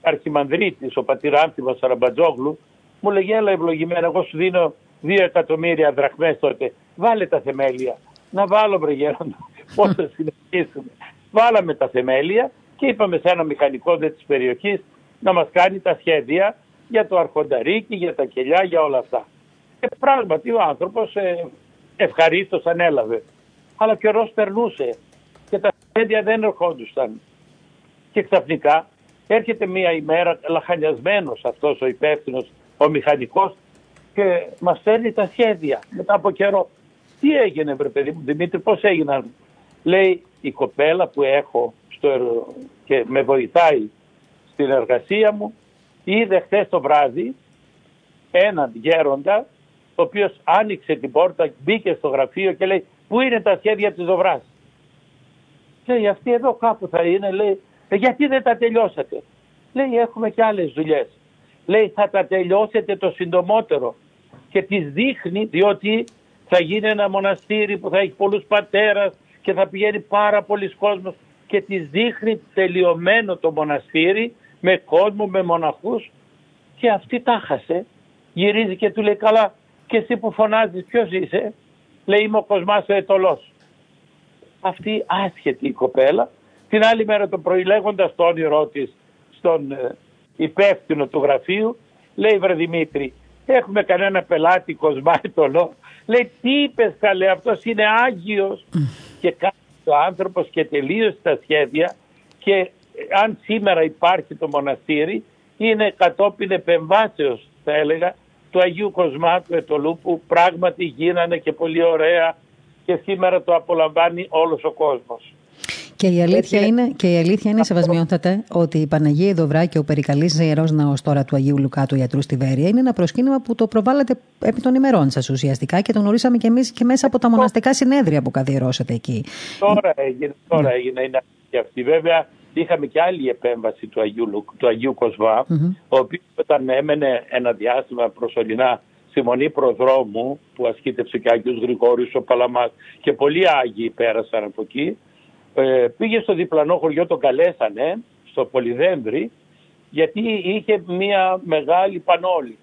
αρχιμανδρίτης, ο πατήρ Άνθιμος Σαραμπατζόγλου, μου λέγε έλα ευλογημένα, εγώ σου δίνω δύο εκατομμύρια δραχμές τότε, βάλε τα θεμέλια. Να βάλω βρε γέροντα, (laughs) πώς θα συνεχίσουμε. Βάλαμε τα θεμέλια και είπαμε σε ένα μηχανικό δε της περιοχής να μας κάνει τα σχέδια για το αρχονταρίκι, για τα κελιά, για όλα αυτά. Και πράγματι ο άνθρωπος ε, ευχαρίστως ανέλαβε. Αλλά καιρός περνούσε και τα σχέδια δεν ερχόντουσαν. Και ξαφνικά έρχεται μία ημέρα λαχανιασμένος αυτός ο υπεύθυνος, ο μηχανικός και μας φέρνει τα σχέδια μετά από καιρό. Τι έγινε βρε παιδί μου Δημήτρη, πώς έγιναν; Λέει η κοπέλα που έχω στο, και με βοηθάει στην εργασία μου είδε χθες το βράδυ έναν γέροντα ο οποίος άνοιξε την πόρτα, μπήκε στο γραφείο και λέει πού είναι τα σχέδια της Δοβράς; Λέει αυτή εδώ κάπου θα είναι, λέει «Ε, γιατί δεν τα τελειώσατε; Λέει έχουμε και άλλες δουλειές. Λέει θα τα τελειώσετε το συντομότερο και τις δείχνει διότι θα γίνει ένα μοναστήρι που θα έχει πολλούς πατέρας και θα πηγαίνει πάρα πολλοί κόσμος και τις δείχνει τελειωμένο το μοναστήρι με κόσμο, με μοναχούς και αυτή τα χασε. Γυρίζει και του λέει καλά και εσύ που φωνάζεις ποιος είσαι; Λέει είμαι ο Κοσμάς ο Ετωλός. Αυτή άσχετη η κοπέλα. Την άλλη μέρα το πρωί λέγοντας το όνειρό της στον ε, υπεύθυνο του γραφείου λέει βρε Δημήτρη έχουμε κανένα πελάτη Κοσμά Ετωλό. Λέει τι είπες καλέ αυτός είναι Άγιος και κάνει ο άνθρωπος και τελείωσε τα σχέδια και αν σήμερα υπάρχει το μοναστήρι είναι κατόπιν επεμβάσεως θα έλεγα του Αγίου Κοσμάτου Ετωλού που πράγματι γίνανε και πολύ ωραία και σήμερα το απολαμβάνει όλος ο κόσμος. Και η αλήθεια είναι, και η αλήθεια είναι σεβασμιότατε, ότι η Παναγία Δοβράκη, ο Περικαλής Ιερός Ναός τώρα του Αγίου Λουκά του Ιατρού στη Βέρεια, είναι ένα προσκύνημα που το προβάλλατε επί των ημερών σας ουσιαστικά και το γνωρίσαμε και εμείς και μέσα από τα μοναστικά συνέδρια που καθιερώσατε εκεί. Τώρα έγινε, τώρα ναι. έγινε, είναι αυτή. Βέβαια, είχαμε και άλλη επέμβαση του Αγίου, του Αγίου Κοσβά, ο οποίος όταν έμενε ένα διάστημα προσωρινά στη Μονή Προδρόμου, που ασκήτευσε και Άγιος Γρηγόριος ο Παλαμάς και πολλοί Άγιοι πέρασαν από εκεί, ε, πήγε στο διπλανό χωριό, τον καλέσανε, στο Πολυδέμβρη, γιατί είχε μια μεγάλη πανόλη.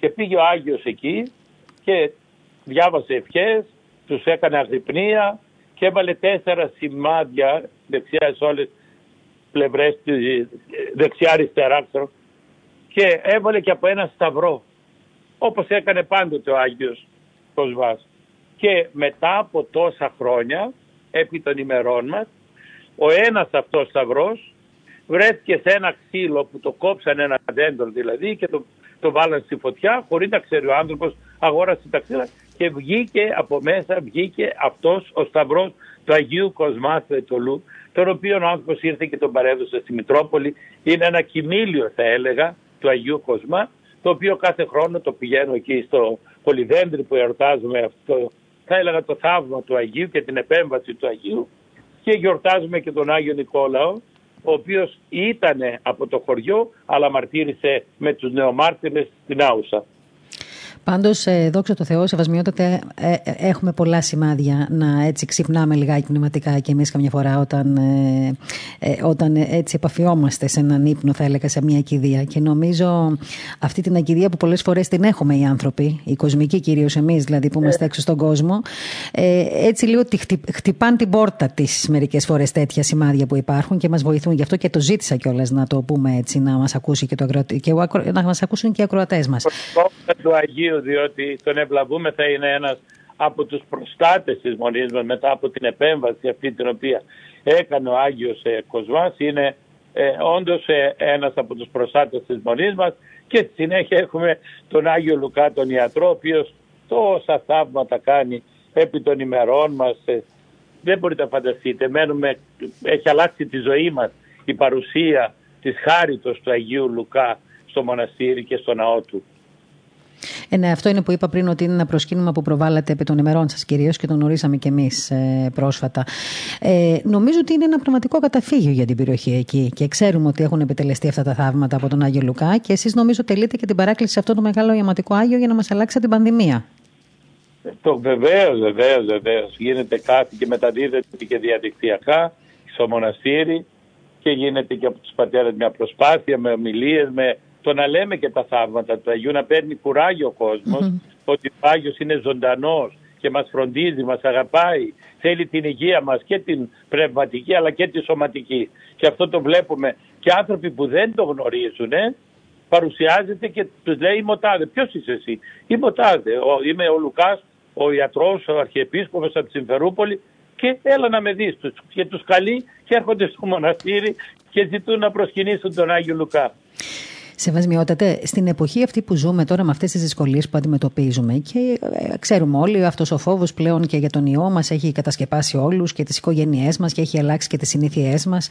Και πήγε ο Άγιος εκεί και διάβασε ευχές, τους έκανε αγρυπνία και έβαλε τέσσερα σημάδια δεξιά σε όλες πλευρές, δεξιά αριστερά και έβαλε και από ένα σταυρό, όπως έκανε πάντοτε ο Άγιος Κοσβάς. Και μετά από τόσα χρόνια επί των ημερών μας, ο ένας αυτός σταυρός βρέθηκε σε ένα ξύλο που το κόψαν ένα δέντρο δηλαδή και το, το βάλαν στη φωτιά χωρίς να ξέρει ο άνθρωπος αγόρασε τα ξύλα και βγήκε από μέσα, βγήκε αυτός ο σταυρός του Αγίου Κοσμάθου Ετωλού τον οποίο ο άνθρωπος ήρθε και τον παρέδωσε στη Μητρόπολη. Είναι ένα κοιμήλιο θα έλεγα του Αγίου Κοσμά το οποίο κάθε χρόνο το πηγαίνω εκεί στο Πολυδέντρι που εορτάζουμε αυτό θα έλεγα το θαύμα του Αγίου και την επέμβαση του Αγίου και γιορτάζουμε και τον Άγιο Νικόλαο ο οποίος ήταν από το χωριό αλλά μαρτύρησε με τους νεομάρτυρες στην Άουσα. Πάντως, ε, δόξα τω Θεώ, σεβασμιότατε, ε, ε, έχουμε πολλά σημάδια να έτσι ξυπνάμε λιγάκι πνευματικά και εμείς καμιά φορά όταν, όταν έτσι επαφιόμαστε σε έναν ύπνο, θα έλεγα, σε μια κηδεία. Και νομίζω αυτή την ακηδεία που πολλές φορές την έχουμε οι άνθρωποι, οι κοσμικοί κυρίως εμείς δηλαδή που είμαστε έξω στον κόσμο, έτσι λίγο χτυπάν την πόρτα της μερικές φορές τέτοια σημάδια που υπάρχουν και μας βοηθούν. Γι' αυτό και το ζήτησα κιόλας να το πούμε έτσι, να μας ακούσει και, το, και να μας ακούσουν και οι ακροατές μας διότι τον ευλαβούμε θα είναι ένας από τους προστάτες της Μονής μας μετά από την επέμβαση αυτή την οποία έκανε ο Άγιος ε, Κοσμάς. Είναι ε, όντως ε, ένας από τους προστάτες της Μονής μας. Και στη συνέχεια έχουμε τον Άγιο Λουκά τον ιατρό ο οποίος τόσα θαύματα κάνει επί των ημερών μας ε, δεν μπορείτε να φανταστείτε μένουμε, έχει αλλάξει τη ζωή μας η παρουσία της χάριτος του Αγίου Λουκά στο μοναστήρι και στο ναό του. Ε, ναι, αυτό είναι που είπα πριν ότι είναι ένα προσκύνημα που προβάλλεται επί των ημερών σας κυρίως και το γνωρίσαμε κι εμείς ε, πρόσφατα. Ε, νομίζω ότι είναι ένα πραγματικό καταφύγιο για την περιοχή εκεί και ξέρουμε ότι έχουν επιτελεστεί αυτά τα θαύματα από τον Άγιο Λουκά και εσείς νομίζω τελείτε και την παράκληση σε αυτό το μεγάλο ιαματικό Άγιο για να μας αλλάξει την πανδημία. Το βεβαίως, βεβαίως, βεβαίως. Γίνεται κάτι και μεταδίδεται και διαδικτυακά στο μοναστήρι και γίνεται και από τους πατέρες μια προσπάθεια με ομιλίες, με το να λέμε και τα θαύματα του Αγίου, να παίρνει κουράγιο ο κοσμος ότι ο Άγιος είναι ζωντανός και μας φροντίζει, μας αγαπάει, θέλει την υγεία μας και την πνευματική αλλά και τη σωματική. Και αυτό το βλέπουμε και άνθρωποι που δεν το γνωρίζουν, ε, παρουσιάζεται και τους λέει είμαι ο Τάδε. Ποιος είσαι εσύ; Είμαι ο Τάδε. είμαι ο Λουκάς, ο ιατρός, ο αρχιεπίσκοπος από τη Συμφερούπολη και έλα να με δεις τους. Και τους καλεί και έρχονται στο μοναστήρι και ζητούν να προσκυνήσουν τον Άγιο Λουκά. Σεβασμιότατε, στην εποχή αυτή που ζούμε τώρα με αυτές τις δυσκολίες που αντιμετωπίζουμε και ε, ξέρουμε όλοι αυτός ο φόβος πλέον και για τον ιό μας έχει κατασκεπάσει όλους και τις οικογένειές μας και έχει αλλάξει και τις συνήθειές μας.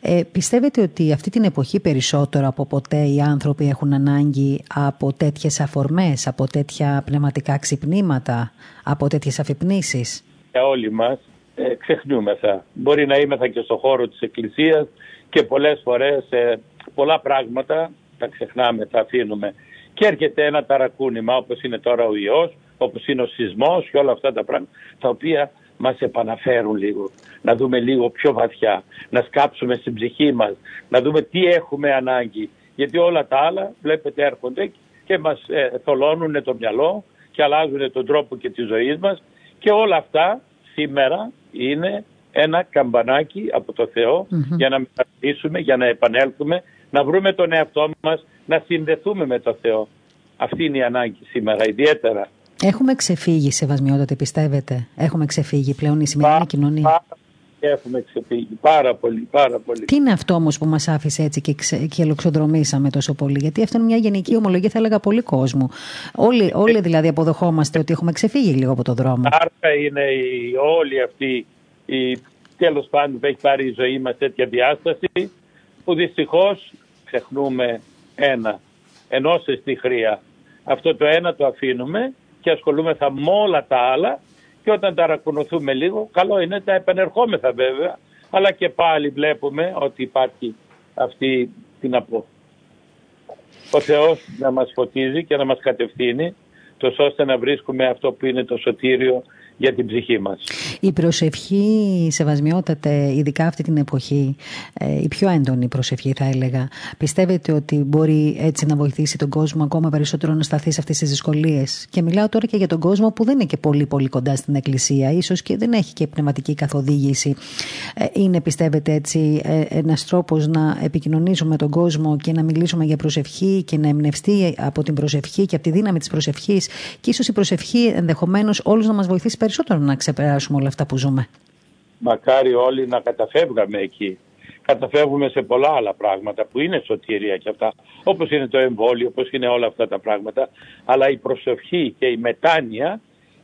Ε, πιστεύετε ότι αυτή την εποχή περισσότερο από ποτέ οι άνθρωποι έχουν ανάγκη από τέτοιες αφορμές, από τέτοια πνευματικά ξυπνήματα, από τέτοιες αφυπνήσεις; Για όλοι μας ε, ξεχνούμεθα. Μπορεί να είμεθα και στο χώρο της Εκκλησίας και πολλές φορές ε, πολλά πράγματα τα ξεχνάμε, τα αφήνουμε. Και έρχεται ένα ταρακούνημα όπως είναι τώρα ο ιός, όπως είναι ο σεισμός και όλα αυτά τα πράγματα τα οποία μας επαναφέρουν λίγο. Να δούμε λίγο πιο βαθιά, να σκάψουμε στην ψυχή μας, να δούμε τι έχουμε ανάγκη. Γιατί όλα τα άλλα βλέπετε έρχονται και μας ε, θολώνουν το μυαλό και αλλάζουν τον τρόπο και τη ζωή μας και όλα αυτά σήμερα είναι ένα καμπανάκι από το θεο για να μεταρρυθμίσουμε, για να επανέλθουμε να βρούμε τον εαυτό μας, να συνδεθούμε με το Θεό. Αυτή είναι η ανάγκη σήμερα ιδιαίτερα. Έχουμε ξεφύγει, Σεβασμιότατε, πιστεύετε; Έχουμε ξεφύγει πλέον η σημερινή κοινωνία; Πάρα, έχουμε ξεφύγει. Πάρα πολύ, πάρα πολύ. Τι είναι αυτό όμως που μας άφησε έτσι και, ξε, και ελοξοδρομήσαμε τόσο πολύ; Γιατί αυτό είναι μια γενική ομολογία, θα έλεγα, πολύ κόσμο. Όλοι, όλοι δηλαδή αποδεχόμαστε ότι έχουμε ξεφύγει λίγο από το δρόμο. Άρα είναι η, όλη αυτή η τέλος πάντων που έχει πάρει η ζωή μας τέτοια διάσταση που δυστυχώς ξεχνούμε ένα, ενώσε στη χρία. Αυτό το ένα το αφήνουμε και ασχολούμεθα με όλα τα άλλα και όταν ταρακουνωθούμε λίγο, καλό είναι τα επενερχόμεθα βέβαια, αλλά και πάλι βλέπουμε ότι υπάρχει αυτή την απο. Ο Θεός να μας φωτίζει και να μας κατευθύνει τόσο ώστε να βρίσκουμε αυτό που είναι το σωτήριο για την ψυχή μας. Η προσευχή, σεβασμιότατε, ειδικά αυτή την εποχή, ε, η πιο έντονη προσευχή θα έλεγα, πιστεύετε ότι μπορεί έτσι να βοηθήσει τον κόσμο ακόμα περισσότερο να σταθεί σε αυτές τις δυσκολίες; Και μιλάω τώρα και για τον κόσμο που δεν είναι και πολύ πολύ κοντά στην εκκλησία, ίσως και δεν έχει και πνευματική καθοδήγηση. Ε, είναι πιστεύετε έτσι ε, ένας τρόπος να επικοινωνήσουμε τον κόσμο και να μιλήσουμε για προσευχή και να εμπνευστεί από την προσευχή και από τη δύναμη της προσευχής και ίσως η προσευχή ενδεχομένως όλους να μας βοηθήσει περισσότερο να ξεπεράσουμε όλα αυτά που ζούμε. Μακάρι όλοι να καταφεύγαμε εκεί. Καταφεύγουμε σε πολλά άλλα πράγματα που είναι σωτηρία και αυτά, όπως είναι το εμβόλιο, όπως είναι όλα αυτά τα πράγματα, αλλά η προσευχή και η μετάνοια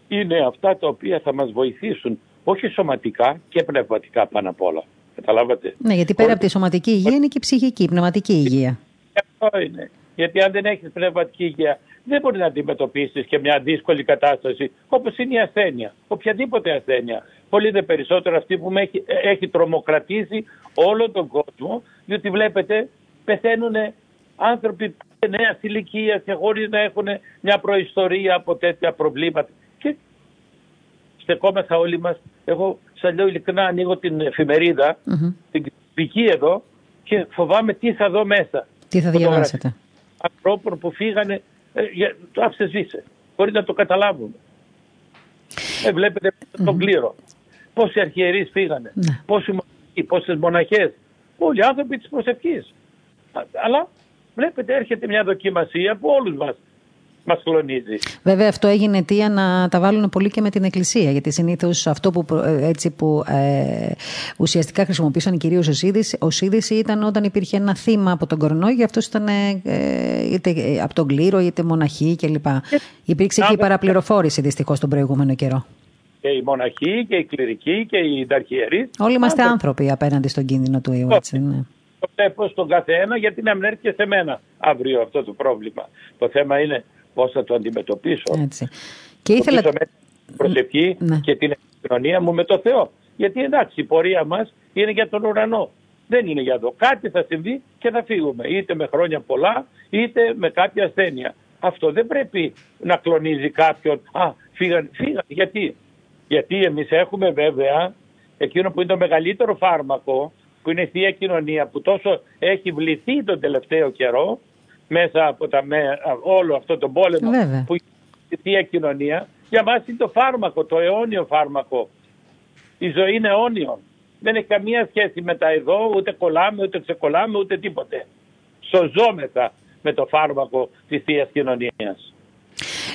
είναι αυτά τα οποία θα μας βοηθήσουν όχι σωματικά και πνευματικά πάνω απ' όλα. Καταλάβατε; Ναι, γιατί πέρα από τη σωματική υγεία είναι και η ψυχική, η πνευματική υγεία. Αυτό είναι. Γιατί αν δεν έχεις πνευματική υγεία δεν μπορεί να αντιμετωπίσεις και μια δύσκολη κατάσταση όπως είναι η ασθένεια. Οποιαδήποτε ασθένεια. Πολύ δε περισσότερο αυτή που με έχει, έχει τρομοκρατήσει όλο τον κόσμο, διότι βλέπετε πεθαίνουν άνθρωποι νέα ηλικία και χωρί να έχουν μια προϊστορία από τέτοια προβλήματα. Και στεκόμεθα όλοι μας. Εγώ σα λέω ειλικρινά, ανοίγω την εφημερίδα, mm-hmm. την κριτική εδώ και φοβάμαι τι θα δω μέσα. Τι θα διαβάσετε. Ανθρώπων που φύγανε ε, το άφησε σβήσε. Μπορεί να το καταλάβουμε. Ε, βλέπετε τον κλήρο. Πόσοι αρχιερείς φύγανε, ναι. πόσοι μοναχοί, πόσες μοναχές. Όλοι οι άνθρωποι της προσευχής. Αλλά βλέπετε έρχεται μια δοκιμασία που όλους μας μας κλονίζει. Βέβαια, αυτό έγινε αιτία να τα βάλουν πολύ και με την Εκκλησία. Γιατί συνήθως αυτό που, ε, έτσι που ε, ουσιαστικά χρησιμοποίησαν κυρίως ο Σίδης ήταν όταν υπήρχε ένα θύμα από τον κορονοϊό, αυτό ήταν ε, είτε από τον κλήρο είτε μοναχή κλπ. Υπήρξε και η παραπληροφόρηση δυστυχώς τον προηγούμενο καιρό. Και οι μοναχοί και οι κληρικοί και οι ταρχιερεί. Όλοι είμαστε άνθρωποι απέναντι στον κίνδυνο του ιού, έτσι. Ναι. Το βλέπω στον καθένα γιατί να μην έρθει και σε μένα αύριο αυτό το πρόβλημα. Το θέμα είναι πώς θα το αντιμετωπίσω. Έτσι. Και ήθελα... με την προσευχή ναι. και την επικοινωνία μου με το Θεό. Γιατί εντάξει η πορεία μας είναι για τον ουρανό. Δεν είναι για εδώ. Κάτι θα συμβεί και θα φύγουμε. Είτε με χρόνια πολλά είτε με κάποια ασθένεια. Αυτό δεν πρέπει να κλονίζει κάποιον. Α, φύγαν, φύγαν. Γιατί; Γιατί εμείς έχουμε βέβαια εκείνο που είναι το μεγαλύτερο φάρμακο που είναι η Θεία Κοινωνία που τόσο έχει βληθεί τον τελευταίο καιρό μέσα από τα, όλο αυτό το πόλεμο που είναι η Θεία Κοινωνία για μας είναι το φάρμακο, το αιώνιο φάρμακο. Η ζωή είναι αιώνιο. Δεν έχει καμία σχέση με τα εδώ, ούτε κολλάμε, ούτε ξεκολλάμε, ούτε τίποτε. Σωζόμεθα με το φάρμακο της Θείας Κοινωνίας.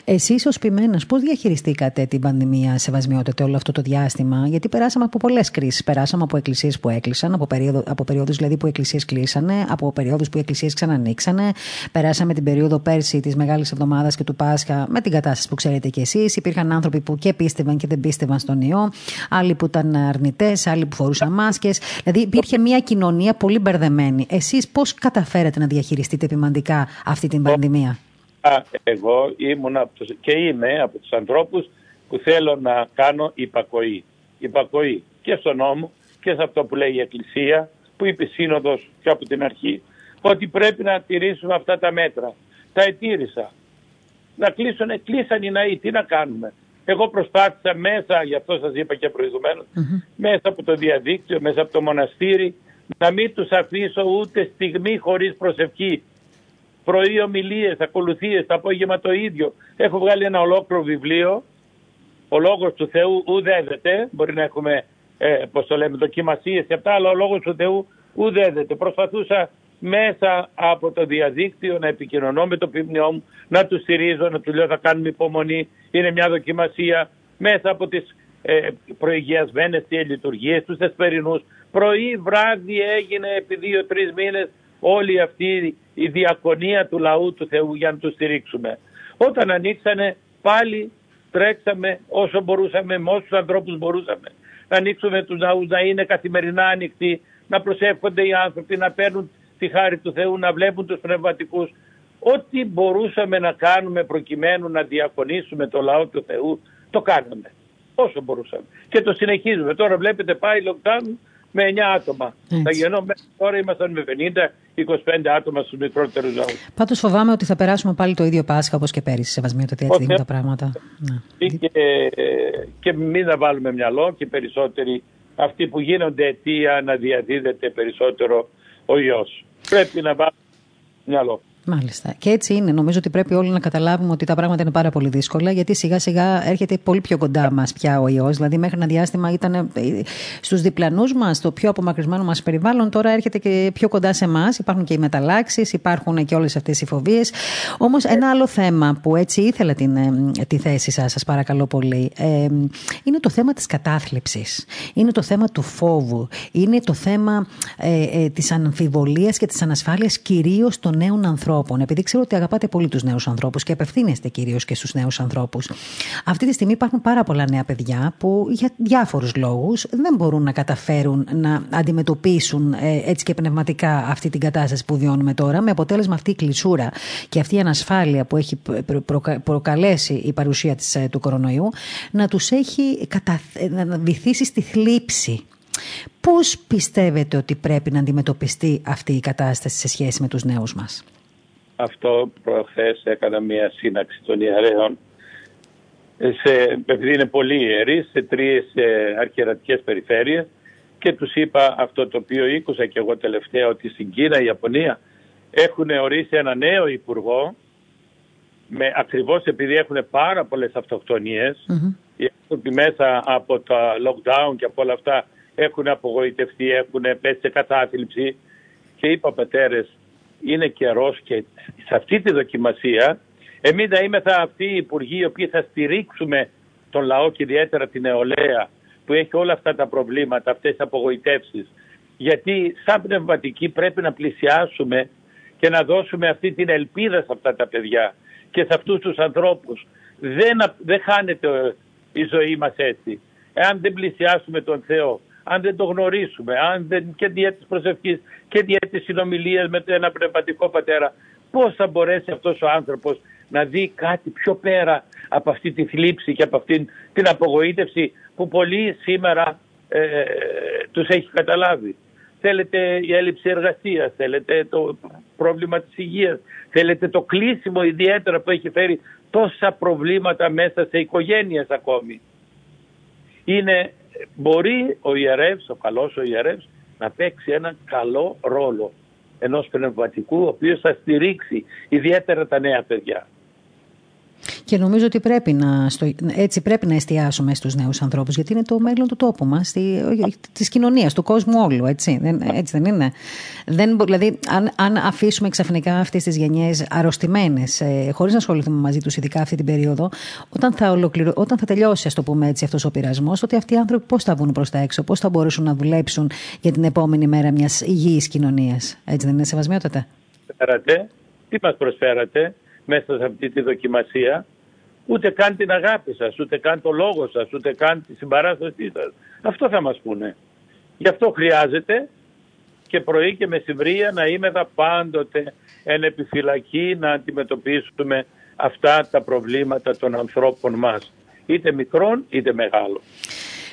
Εσείς ως ποιμένας, πώς διαχειριστήκατε την πανδημία σεβασμιότητα όλο αυτό το διάστημα, Γιατί περάσαμε από πολλές κρίσεις. Περάσαμε από εκκλησίες που έκλεισαν, από, περίοδο, από περίοδους δηλαδή που οι εκκλησίες κλείσανε, από περίοδους που οι εκκλησίες ξανανοίξανε. Περάσαμε την περίοδο πέρσι της Μεγάλης Εβδομάδας και του Πάσχα με την κατάσταση που ξέρετε κι εσείς. Υπήρχαν άνθρωποι που και πίστευαν και δεν πίστευαν στον ιό, άλλοι που ήταν αρνητές, άλλοι που φορούσαν μάσκες. Δηλαδή υπήρχε μια κοινωνία πολύ μπερδεμένη. Εσείς πώς καταφέρετε να διαχειριστείτε επιμαντικά αυτή την πανδημία; Εγώ ήμουν και είμαι από τους ανθρώπους που θέλω να κάνω υπακοή. Υπακοή και στον νόμο και σε αυτό που λέει η Εκκλησία που είπε η Σύνοδος και από την αρχή ότι πρέπει να τηρήσουμε αυτά τα μέτρα. Τα ετήρησα. Να κλείσουν, κλείσαν οι ναοί. Τι να κάνουμε; Εγώ προσπάθησα μέσα, γι' αυτό σας είπα και προηγουμένως, μέσα από το διαδίκτυο, μέσα από το μοναστήρι, να μην τους αφήσω ούτε στιγμή χωρίς προσευχή πρωί ομιλίες, ακολουθίες, το απόγευμα το ίδιο. Έχω βγάλει ένα ολόκληρο βιβλίο. Ο λόγος του Θεού ουδέδεται. Μπορεί να έχουμε, ε, πώς το λέμε, δοκιμασίες και αυτά, αλλά ο λόγος του Θεού ουδέδεται. Προσπαθούσα μέσα από το διαδίκτυο να επικοινωνώ με το ποιμνιό μου, να του στηρίζω, να του λέω θα κάνουμε υπομονή, είναι μια δοκιμασία. Μέσα από τις ε, προηγιασμένες λειτουργίες, τους θεσπερινούς. Πρωί, βράδυ έγινε επί δύο-τρεις μήνες όλη αυτή η διακονία του λαού του Θεού για να τους στηρίξουμε. Όταν ανοίξανε πάλι τρέξαμε όσο μπορούσαμε, με όσους ανθρώπους μπορούσαμε. Να ανοίξουμε τους ναούς, να είναι καθημερινά ανοιχτοί, να προσεύχονται οι άνθρωποι, να παίρνουν τη χάρη του Θεού, να βλέπουν τους πνευματικούς. Ό,τι μπορούσαμε να κάνουμε προκειμένου να διακονήσουμε το λαό του Θεού, το κάναμε. Όσο μπορούσαμε. Και το συνεχίζουμε. Τώρα βλέπετε πάει lockdown με 9 άτομα. Έτσι. Τα γεννώ μέχρι τώρα ήμασταν με 50-25 άτομα στους μικρότερους λαούς. Πάντως φοβάμαι ότι θα περάσουμε πάλι το ίδιο Πάσχα όπως και πέρυσι, σεβασμιότητα έτσι δίνουν τα πράγματα. Ναι. Και, και μην να βάλουμε μυαλό και περισσότεροι αυτοί που γίνονται αιτία να διαδίδεται περισσότερο ο ιός. Πρέπει να βάλουμε μυαλό. Μάλιστα. Και έτσι είναι. Νομίζω ότι πρέπει όλοι να καταλάβουμε ότι τα πράγματα είναι πάρα πολύ δύσκολα, γιατί σιγά σιγά έρχεται πολύ πιο κοντά μας πια ο ιός. Δηλαδή, μέχρι ένα διάστημα ήταν ε, στους διπλανούς μας, το πιο απομακρυσμένο μας περιβάλλον. Τώρα έρχεται και πιο κοντά σε εμάς. Υπάρχουν και οι μεταλλάξεις, υπάρχουν και όλες αυτές οι φοβίες. Όμως, ένα άλλο θέμα που έτσι ήθελα την, ε, τη θέση σας, σας παρακαλώ πολύ, ε, είναι το θέμα της κατάθλιψης. Είναι το θέμα του φόβου. Είναι το θέμα ε, ε, της αμφιβολίας και της ανασφάλειας κυρίως των νέων ανθρώπων ανθρώπων, επειδή ξέρω ότι αγαπάτε πολύ τους νέους ανθρώπους και απευθύνεστε κυρίως και στους νέους ανθρώπους, αυτή τη στιγμή υπάρχουν πάρα πολλά νέα παιδιά που για διάφορους λόγους δεν μπορούν να καταφέρουν να αντιμετωπίσουν ε, έτσι και πνευματικά αυτή την κατάσταση που βιώνουμε τώρα, με αποτέλεσμα αυτή η κλεισούρα και αυτή η ανασφάλεια που έχει προκαλέσει η παρουσία της, ε, του κορονοϊού να τους έχει να βυθίσει στη θλίψη. Πώς πιστεύετε ότι πρέπει να αντιμετωπιστεί αυτή η κατάσταση σε σχέση με τους νέους μας; Αυτό προχθές έκανα μια σύναξη των ιερέων σε, επειδή είναι πολύ ιεροί σε τρεις ε, αρχιερατικές περιφέρειες και τους είπα αυτό το οποίο ήκουσα και εγώ τελευταία ότι στην Κίνα, η Ιαπωνία έχουν ορίσει ένα νέο υπουργό με, ακριβώς επειδή έχουν πάρα πολλές αυτοκτονίες mm-hmm. οι άνθρωποι μέσα από τα lockdown και από όλα αυτά έχουν απογοητευτεί, έχουν πέσει σε κατάθλιψη και είπα πατέρες είναι καιρός και σε αυτή τη δοκιμασία εμείς να είμαστε αυτοί οι υπουργοί οι οποίοι θα στηρίξουμε τον λαό και ιδιαίτερα την νεολαία που έχει όλα αυτά τα προβλήματα, αυτές τις απογοητεύσεις. Γιατί σαν πνευματικοί πρέπει να πλησιάσουμε και να δώσουμε αυτή την ελπίδα σε αυτά τα παιδιά και σε αυτούς τους ανθρώπους. Δεν, δεν χάνεται η ζωή μας έτσι. Εάν δεν πλησιάσουμε τον Θεό, αν δεν το γνωρίσουμε, αν δεν και δια της προσευχής και δια της συνομιλίας με ένα πνευματικό πατέρα, πώς θα μπορέσει αυτός ο άνθρωπος να δει κάτι πιο πέρα από αυτή τη θλίψη και από αυτή την απογοήτευση που πολλοί σήμερα ε, τους έχει καταλάβει. Θέλετε η έλλειψη εργασίας, θέλετε το πρόβλημα της υγείας, θέλετε το κλείσιμο ιδιαίτερα που έχει φέρει τόσα προβλήματα μέσα σε οικογένειες ακόμη. Είναι μπορεί ο ιερεύς, ο καλός ο ιερεύς, να παίξει ένα καλό ρόλο ενός πνευματικού ο οποίος θα στηρίξει ιδιαίτερα τα νέα παιδιά. Και νομίζω ότι πρέπει να, στο, έτσι πρέπει να εστιάσουμε στους νέους ανθρώπους γιατί είναι το μέλλον του τόπου μας, τη, της κοινωνίας, του κόσμου όλου, έτσι, δεν, έτσι δεν είναι. Δεν, δηλαδή, αν, αν αφήσουμε ξαφνικά αυτές τις γενιές αρρωστημένες, ε, χωρίς να ασχοληθούμε μαζί τους ειδικά αυτή την περίοδο, όταν θα, ολοκληρω, όταν θα τελειώσει, ας το πούμε έτσι, αυτός ο πειρασμός, ότι αυτοί οι άνθρωποι πώς θα βγουν προς τα έξω, πώς θα μπορέσουν να δουλέψουν για την επόμενη μέρα μιας υγιής κοινωνίας. Έτσι δεν είναι σεβασμιότατα. Τι μας προσφέρατε; Μέσα σε αυτή τη δοκιμασία ούτε καν την αγάπη σας, ούτε καν το λόγο σας, ούτε καν τη συμπαράστασή σας. Αυτό θα μας πούνε. Γι' αυτό χρειάζεται και πρωί και μεσημβρία να είμαι εδώ πάντοτε εν επιφυλακή να αντιμετωπίσουμε αυτά τα προβλήματα των ανθρώπων μας. Είτε μικρών είτε μεγάλων.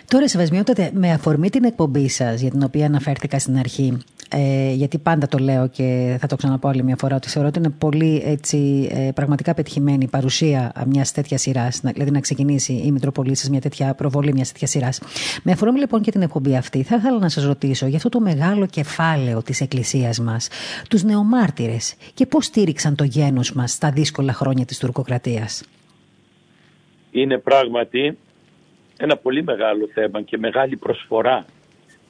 Τώρα, Σεβασμιότατε, με αφορμή την εκπομπή σας, για την οποία αναφέρθηκα στην αρχή, ε, γιατί πάντα το λέω και θα το ξαναπώ άλλη μια φορά, ότι θεωρώ ότι είναι πολύ έτσι, ε, πραγματικά πετυχημένη η παρουσία μιας τέτοιας σειράς, δηλαδή να ξεκινήσει η Μητροπολή σα μια τέτοια προβολή μιας τέτοιας σειράς. Με αφορμή λοιπόν και την εκπομπή αυτή, θα ήθελα να σας ρωτήσω για αυτό το μεγάλο κεφάλαιο της Εκκλησίας μας, τους νεομάρτυρες και πώς στήριξαν το γένος μας στα δύσκολα χρόνια της τουρκοκρατίας. Είναι πράγματι ένα πολύ μεγάλο θέμα και μεγάλη προσφορά.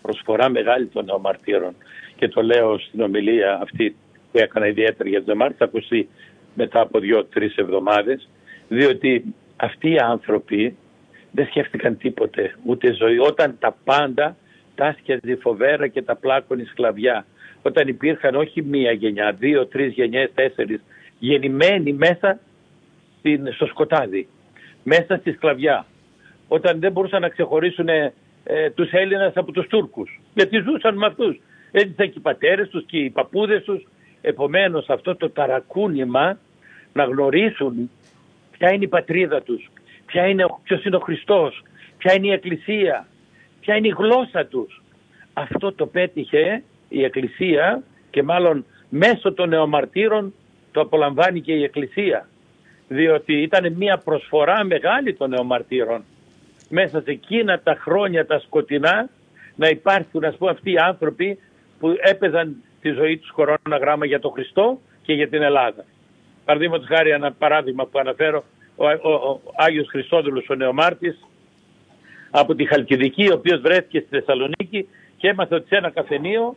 Προσφορά μεγάλη των νεομαρτύρων. Και το λέω στην ομιλία αυτή που έκανα ιδιαίτερα για τον Μάρτιο, θα ακουστεί μετά από δύο-τρεις εβδομάδες, διότι αυτοί οι άνθρωποι δεν σκέφτηκαν τίποτε, ούτε ζωή. Όταν τα πάντα τάσκιαζε φοβέρα και τα πλάκωνε σκλαβιά. Όταν υπήρχαν όχι μία γενιά, δύο, τρει γενιές, τέσσερις, γεννημένοι μέσα στο σκοτάδι, μέσα στη σκλαβιά όταν δεν μπορούσαν να ξεχωρίσουν ε, τους Έλληνες από τους Τούρκους. Γιατί ζούσαν με αυτούς. Έτσι και οι πατέρες τους και οι παππούδες τους. Επομένως αυτό το ταρακούνημα να γνωρίσουν ποια είναι η πατρίδα τους, ποια είναι, ποιος είναι ο Χριστός, ποια είναι η Εκκλησία, ποια είναι η γλώσσα τους. Αυτό το πέτυχε η Εκκλησία και μάλλον μέσω των νεομαρτύρων το απολαμβάνει και η Εκκλησία. Διότι ήταν μια προσφορά μεγάλη των νεομαρτύρων μέσα σε εκείνα τα χρόνια τα σκοτεινά να υπάρχουν ας πούμε αυτοί οι άνθρωποι που έπαιζαν τη ζωή τους κορώνα γράμμα για τον Χριστό και για την Ελλάδα. Παραδείγματος χάρη ένα παράδειγμα που αναφέρω, ο, ο, ο Άγιος Χριστόδουλος ο Νεομάρτης από τη Χαλκιδική, ο οποίος βρέθηκε στη Θεσσαλονίκη και έμαθε ότι σε ένα καφενείο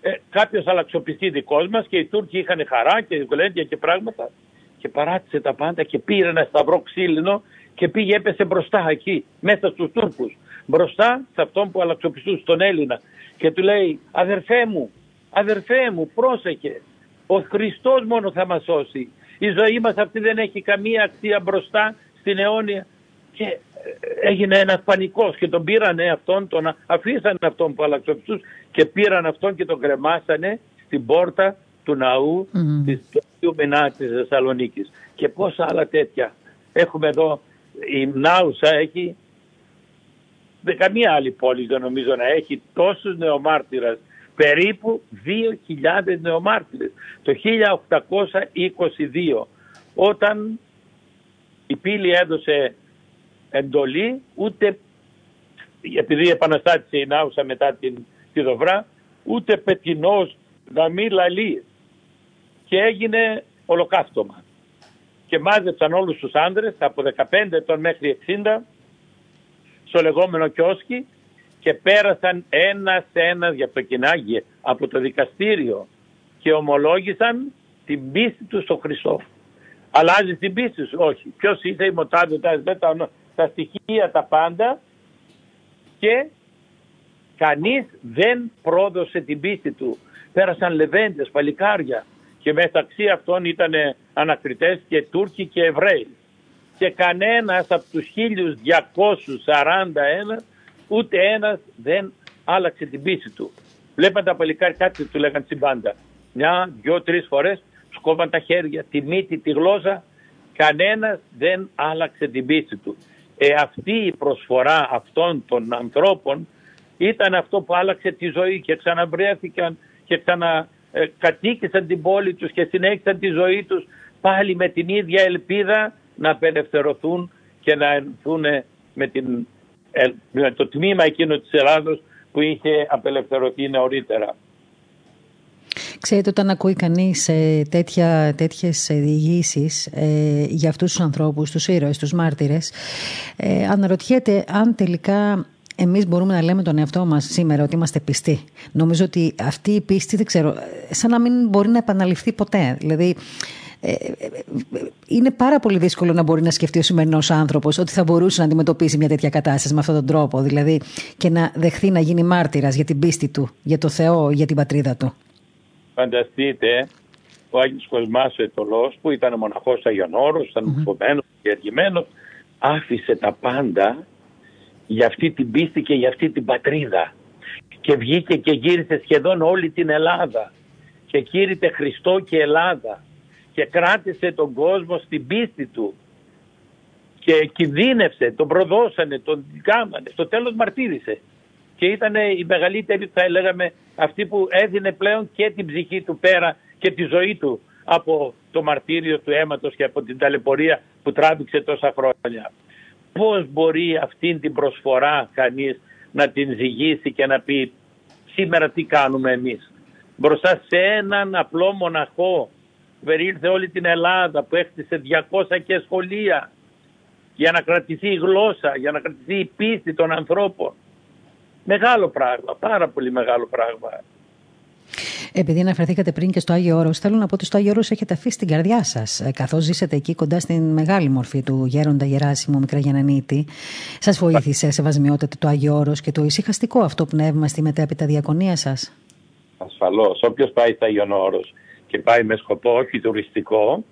ε, κάποιος αλλαξοπιστή δικός μας και οι Τούρκοι είχαν χαρά και γλέντια και πράγματα και παράτησε τα πάντα και πήρε ένα σταυρό ξύλινο και πήγε έπεσε μπροστά εκεί, μέσα στους Τούρκους, μπροστά σε αυτόν που αλλαξοπιστούσε τον Έλληνα και του λέει αδερφέ μου, αδερφέ μου πρόσεχε, ο Χριστός μόνο θα μας σώσει. Η ζωή μας αυτή δεν έχει καμία αξία μπροστά στην αιώνια. Και ε, έγινε ένας πανικός και τον πήρανε αυτόν, τον αφήσανε αυτόν που αλλαξοπιστούσε και πήραν αυτόν και τον κρεμάσανε στην πόρτα του ναού mm. της Αγίου Μενά της Θεσσαλονίκης. Και πόσα άλλα τέτοια. Έχουμε εδώ η Νάουσα έχει καμία άλλη πόλη δεν νομίζω να έχει τόσους νεομάρτυρες περίπου 2.000 νεομάρτυρες. Το 1822 όταν η πύλη έδωσε εντολή ούτε επειδή επαναστάτησε η Νάουσα μετά την, τη Δοβρά ούτε πετεινός να μην λαλεί. Και έγινε ολοκαύτωμα. Και μάζεψαν όλους τους άντρες από 15 ετών μέχρι 60 στο λεγόμενο κιόσκι και πέρασαν ένας σε ένας για το κοινάγιο από το δικαστήριο και ομολόγησαν την πίστη τους στο Χριστό. Αλλάζει την πίστη σου, όχι. Ποιος είσαι η μοτάδε, τα, τα στοιχεία τα πάντα και κανείς δεν πρόδωσε την πίστη του. Πέρασαν λεβέντες, παλικάρια, και μεταξύ αυτών ήταν ανακριτές και Τούρκοι και Εβραίοι. Και κανένας από τους 1241 ούτε ένας δεν άλλαξε την πίστη του. Βλέπαν τα παλικάρια κάτι του λέγαν τσιμπάντα. Μια, δυο, τρεις φορές σκόβαν τα χέρια, τη μύτη, τη γλώσσα. Κανένας δεν άλλαξε την πίστη του. Ε, αυτή η προσφορά αυτών των ανθρώπων ήταν αυτό που άλλαξε τη ζωή και ξαναβρέθηκαν και ξανα ε, κατοίκησαν την πόλη τους και συνέχισαν τη ζωή τους πάλι με την ίδια ελπίδα να απελευθερωθούν και να έρθουν με, την, με το τμήμα εκείνο της Ελλάδος που που είχε απελευθερωθεί νωρίτερα. Ξέρετε, όταν ακούει κανείς ε, τέτοιες διηγήσει ε, για αυτούς τους ανθρώπους, τους ήρωες, τους μάρτυρες, ε, αναρωτιέται αν τελικά εμείς μπορούμε να λέμε τον εαυτό μας σήμερα ότι είμαστε πιστοί. Νομίζω ότι αυτή η πίστη, δεν ξέρω, σαν να μην μπορεί να επαναληφθεί ποτέ. Δηλαδή, ε, ε, είναι πάρα πολύ δύσκολο να μπορεί να σκεφτεί ο σημερινός άνθρωπος ότι θα μπορούσε να αντιμετωπίσει μια τέτοια κατάσταση με αυτόν τον τρόπο. Δηλαδή, και να δεχθεί να γίνει μάρτυρας για την πίστη του, για το Θεό, για την πατρίδα του. Φανταστείτε, ο Άγιος Κοσμάς ο Ετωλός που ήταν μοναχός Αγιον Όρος, ήταν mm-hmm. και εργημένος, άφησε τα πάντα για αυτή την πίστη και για αυτή την πατρίδα. Και βγήκε και γύρισε σχεδόν όλη την Ελλάδα. Και κήρυτε Χριστό και Ελλάδα. Και κράτησε τον κόσμο στην πίστη του. Και κινδύνευσε, τον προδώσανε, τον κάμανε. Στο τέλος μαρτύρησε. Και ήταν η μεγαλύτερη, θα έλεγαμε, αυτή που έδινε πλέον και την ψυχή του πέρα και τη ζωή του από το μαρτύριο του αίματος και από την ταλαιπωρία που τράβηξε τόσα χρόνια πώς μπορεί αυτή την προσφορά κανείς να την ζυγίσει και να πει σήμερα τι κάνουμε εμείς. Μπροστά σε έναν απλό μοναχό που ήρθε όλη την Ελλάδα που έκτισε 200 και σχολεία για να κρατηθεί η γλώσσα, για να κρατηθεί η πίστη των ανθρώπων. Μεγάλο πράγμα, πάρα πολύ μεγάλο πράγμα. Επειδή αναφερθήκατε πριν και στο Άγιο Όρος, θέλω να πω ότι στο Άγιο Όρος έχετε αφήσει την καρδιά σας, ε, καθώς ζήσατε εκεί κοντά στην μεγάλη μορφή του Γέροντα Γεράσιμου Μικραγιανανίτη. Σας βοήθησε σεβασμιότητα το Άγιο Όρος και το ησυχαστικό αυτό πνεύμα στη μετέπειτα διακονία σας; Ασφαλώς. Όποιος πάει στο Άγιο Όρος και πάει με σκοπό όχι τουριστικό,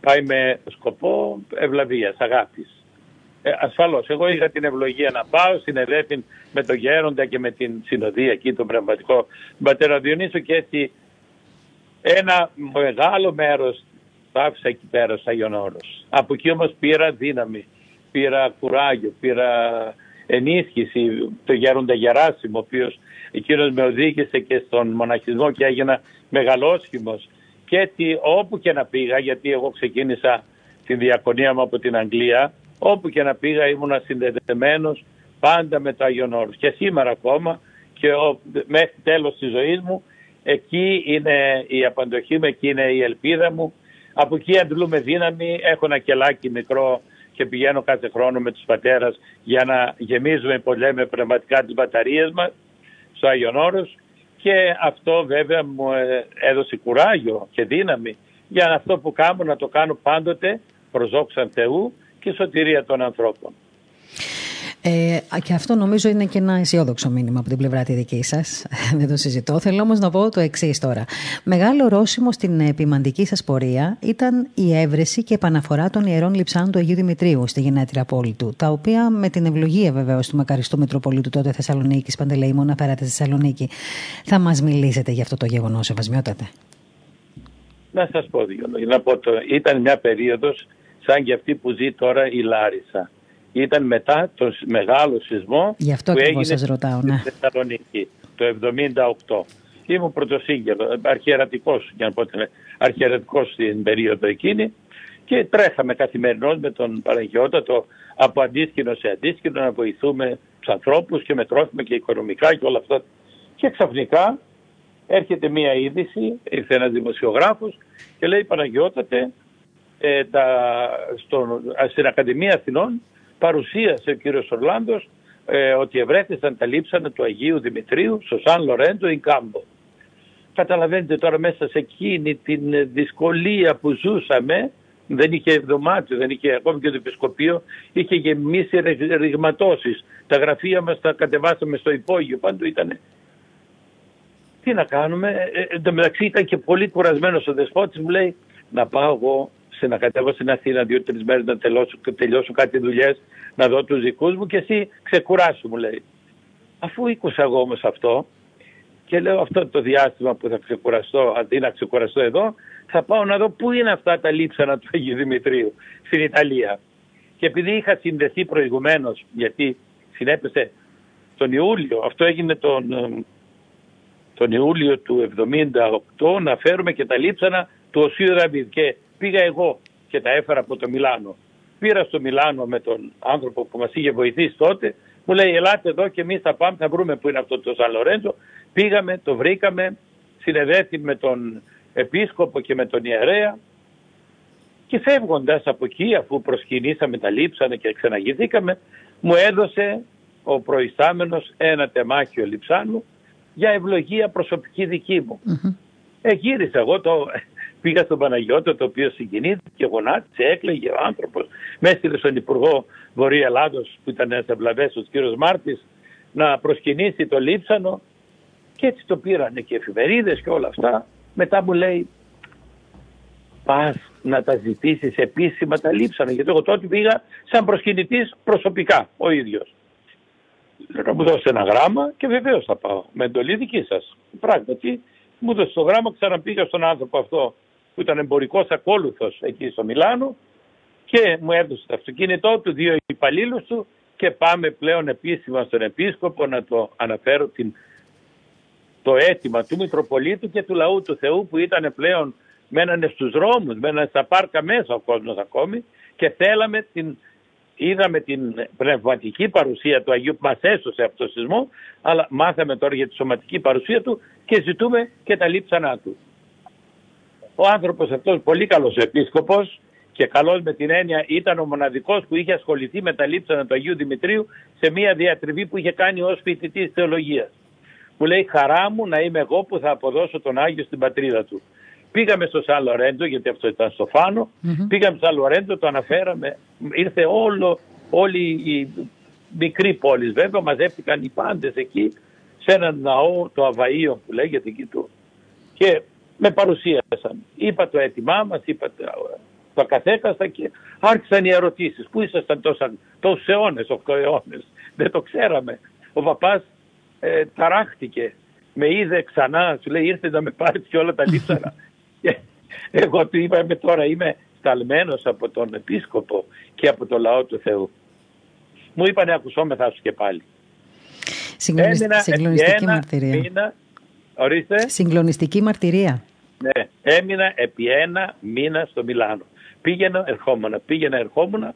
πάει με σκοπό ευλαβίας, αγάπης. Ε, Ασφαλώς. Εγώ είχα την ευλογία να πάω στην Εδέφη με τον Γέροντα και με την συνοδεία εκεί, τον πνευματικό πατέρα Διονύσου και έτσι ένα μεγάλο μέρος το άφησα εκεί πέρα στο Άγιον Όρος. Από εκεί όμως πήρα δύναμη, πήρα κουράγιο, πήρα ενίσχυση το Γέροντα Γεράσιμο, ο οποίος εκείνος με οδήγησε και στον μοναχισμό και έγινα μεγαλόσχημος. Και έτσι όπου και να πήγα, γιατί εγώ ξεκίνησα την διακονία μου από την Αγγλία, Όπου και να πήγα ήμουν συνδεδεμένος πάντα με το Άγιον Όρος. Και σήμερα ακόμα και ο, μέχρι τέλος της ζωής μου εκεί είναι η απαντοχή μου, εκεί είναι η ελπίδα μου. Από εκεί αντλούμε δύναμη, έχω ένα κελάκι μικρό και πηγαίνω κάθε χρόνο με τους πατέρας για να γεμίζουμε που λέμε πνευματικά τις μπαταρίες μας στο Άγιον Όρος και αυτό βέβαια μου ε, έδωσε κουράγιο και δύναμη για αυτό που κάνω να το κάνω πάντοτε προς δόξαν Θεού και σωτηρία των ανθρώπων. Ε, και αυτό νομίζω είναι και ένα αισιόδοξο μήνυμα από την πλευρά τη δική σας. (laughs) Δεν το συζητώ. Θέλω όμως να πω το εξής τώρα. Μεγάλο ρώσιμο στην επιμαντική σας πορεία ήταν η έβρεση και επαναφορά των ιερών λειψάνων του Αγίου Δημητρίου στη γενέτρια πόλη του, τα οποία με την ευλογία βεβαίως του μακαριστού Μητροπολίτου τότε Θεσσαλονίκης, Παντελεήμων, αναφέρατε στη Θεσσαλονίκη. Θα μας μιλήσετε για αυτό το γεγονός, Ευασμιότατε. Να σας πω δύο λόγια. Ήταν μια περίοδος σαν και αυτή που ζει τώρα η Λάρισα. Ήταν μετά το μεγάλο σεισμό Γι αυτό που έγινε σας ρωτάω, ναι. στη Θεσσαλονίκη το 1978. Ήμουν πρωτοσύγγελος, αρχιερατικός, για να πω αρχιερατικός στην περίοδο εκείνη και τρέχαμε καθημερινώς με τον Παναγιώτατο από αντίσκηνο σε αντίσκηνο να βοηθούμε τους ανθρώπους και με τρόφιμα και οικονομικά και όλα αυτά. Και ξαφνικά έρχεται μία είδηση, ήρθε ένας δημοσιογράφος και λέει Παναγιώτατε, ε, τα, στο, στην Ακαδημία Αθηνών παρουσίασε ο κύριος Ορλάντος ε, ότι ευρέθησαν τα λείψανα του Αγίου Δημητρίου στο Σαν Λορέντο ή Κάμπο. Καταλαβαίνετε τώρα μέσα σε εκείνη την δυσκολία που ζούσαμε, δεν είχε δωμάτιο, δεν είχε ακόμη και το επισκοπείο, είχε γεμίσει ρηγματώσεις. Τα γραφεία μας τα κατεβάσαμε στο υπόγειο, πάντου ήταν... Τι να κάνουμε, ε, εν τω μεταξύ ήταν και πολύ κουρασμένος ο δεσπότης, μου λέει να πάω εγώ σε να κατέβω στην Αθήνα δύο-τρει μέρες να τελειώσω, τελειώσω κάτι δουλειές, να δω τους δικούς μου και εσύ ξεκουράσου, μου λέει. Αφού ήκουσα εγώ όμως αυτό και λέω αυτό το διάστημα που θα ξεκουραστώ, αντί να ξεκουραστώ εδώ, θα πάω να δω πού είναι αυτά τα λείψανα του Αγίου Δημητρίου στην Ιταλία. Και επειδή είχα συνδεθεί προηγουμένως, γιατί συνέπεσε τον Ιούλιο, αυτό έγινε τον, τον Ιούλιο του 78, να φέρουμε και τα λείψανα του Οσίου Δαβίδ. Και πήγα εγώ και τα έφερα από το Μιλάνο. Πήρα στο Μιλάνο με τον άνθρωπο που μας είχε βοηθήσει τότε Μου λέει ελάτε εδώ και εμείς θα πάμε, θα βρούμε που είναι αυτό το Σαν Λορέντζο. Πήγαμε, το βρήκαμε, συνεδέθη με τον επίσκοπο και με τον ιερέα και φεύγοντας από εκεί αφού προσκυνήσαμε τα λείψανε και ξαναγηθήκαμε μου έδωσε ο προϊστάμενος ένα τεμάχιο λιψάνου για ευλογία προσωπική δική μου. Mm-hmm. Ε, γύρισα εγώ, το, πήγα στον Παναγιώτο το οποίο συγκινήθηκε, γονάτισε, έκλαιγε ο άνθρωπος. Με έστειλε στον Υπουργό Βορρή Ελλάδος που ήταν ένας ευλαβές, ο κύριος Μάρτης, να προσκυνήσει το λείψανο και έτσι το πήρανε και εφημερίδες και όλα αυτά. Μετά μου λέει πας να τα ζητήσεις επίσημα τα λείψανα γιατί εγώ τότε πήγα σαν προσκυνητής προσωπικά ο ίδιος. Να μου δώσει ένα γράμμα και βεβαίως θα πάω με εντολή δική σας. Πράγματι μου δώσει το γράμμα, ξαναπήγα στον άνθρωπο αυτό που ήταν εμπορικός ακόλουθος εκεί στο Μιλάνο και μου έδωσε το αυτοκίνητό του, δύο υπαλλήλους του και πάμε πλέον επίσημα στον επίσκοπο να το αναφέρω την, το αίτημα του Μητροπολίτου και του λαού του Θεού που ήταν πλέον μένανε στους δρόμους, μένανε στα πάρκα μέσα ο κόσμος ακόμη και θέλαμε την, είδαμε την πνευματική παρουσία του Αγίου που μας έσωσε από το σεισμό αλλά μάθαμε τώρα για τη σωματική παρουσία του και ζητούμε και τα λείψανά του. Ο άνθρωπος αυτός πολύ καλός επίσκοπος και καλός με την έννοια ήταν ο μοναδικός που είχε ασχοληθεί με τα λείψανα του Αγίου Δημητρίου σε μια διατριβή που είχε κάνει ως φοιτητής θεολογίας. Μου λέει χαρά μου να είμαι εγώ που θα αποδώσω τον Άγιο στην πατρίδα του. Πήγαμε στο Σαν Λορέντζο, γιατί αυτό ήταν στο Φάνο. Mm-hmm. Πήγαμε στο Σαν Λορέντζο, το αναφέραμε. Ήρθε όλο, όλη η μικρή πόλη βέβαια, μαζεύτηκαν οι πάντες εκεί σε έναν ναό, το Αβαΐο που λέγεται εκεί του. Και με παρουσίασαν. Είπα το έτοιμά μας, είπα το καθέκαστα και άρχισαν οι ερωτήσεις. Πού ήσασταν τόσα, τόσους αιώνες, οχτώ αιώνες. Δεν το ξέραμε. Ο παπάς ε, ταράχτηκε. Με είδε ξανά, σου λέει ήρθε να με πάρεις και όλα τα λίψανα. (laughs) εγώ του είπα είμαι τώρα είμαι σταλμένος από τον επίσκοπο και από το λαό του Θεού. Μου είπανε ακουσόμεθα σου και πάλι. Συγκλονιστική μαρτυρία. Μήνα, ορίστε. Συγκλονιστική μαρτυρία. Ναι, έμεινα επί ένα μήνα στο Μιλάνο. Πήγαινα, ερχόμουν, πήγαινα, ερχόμουν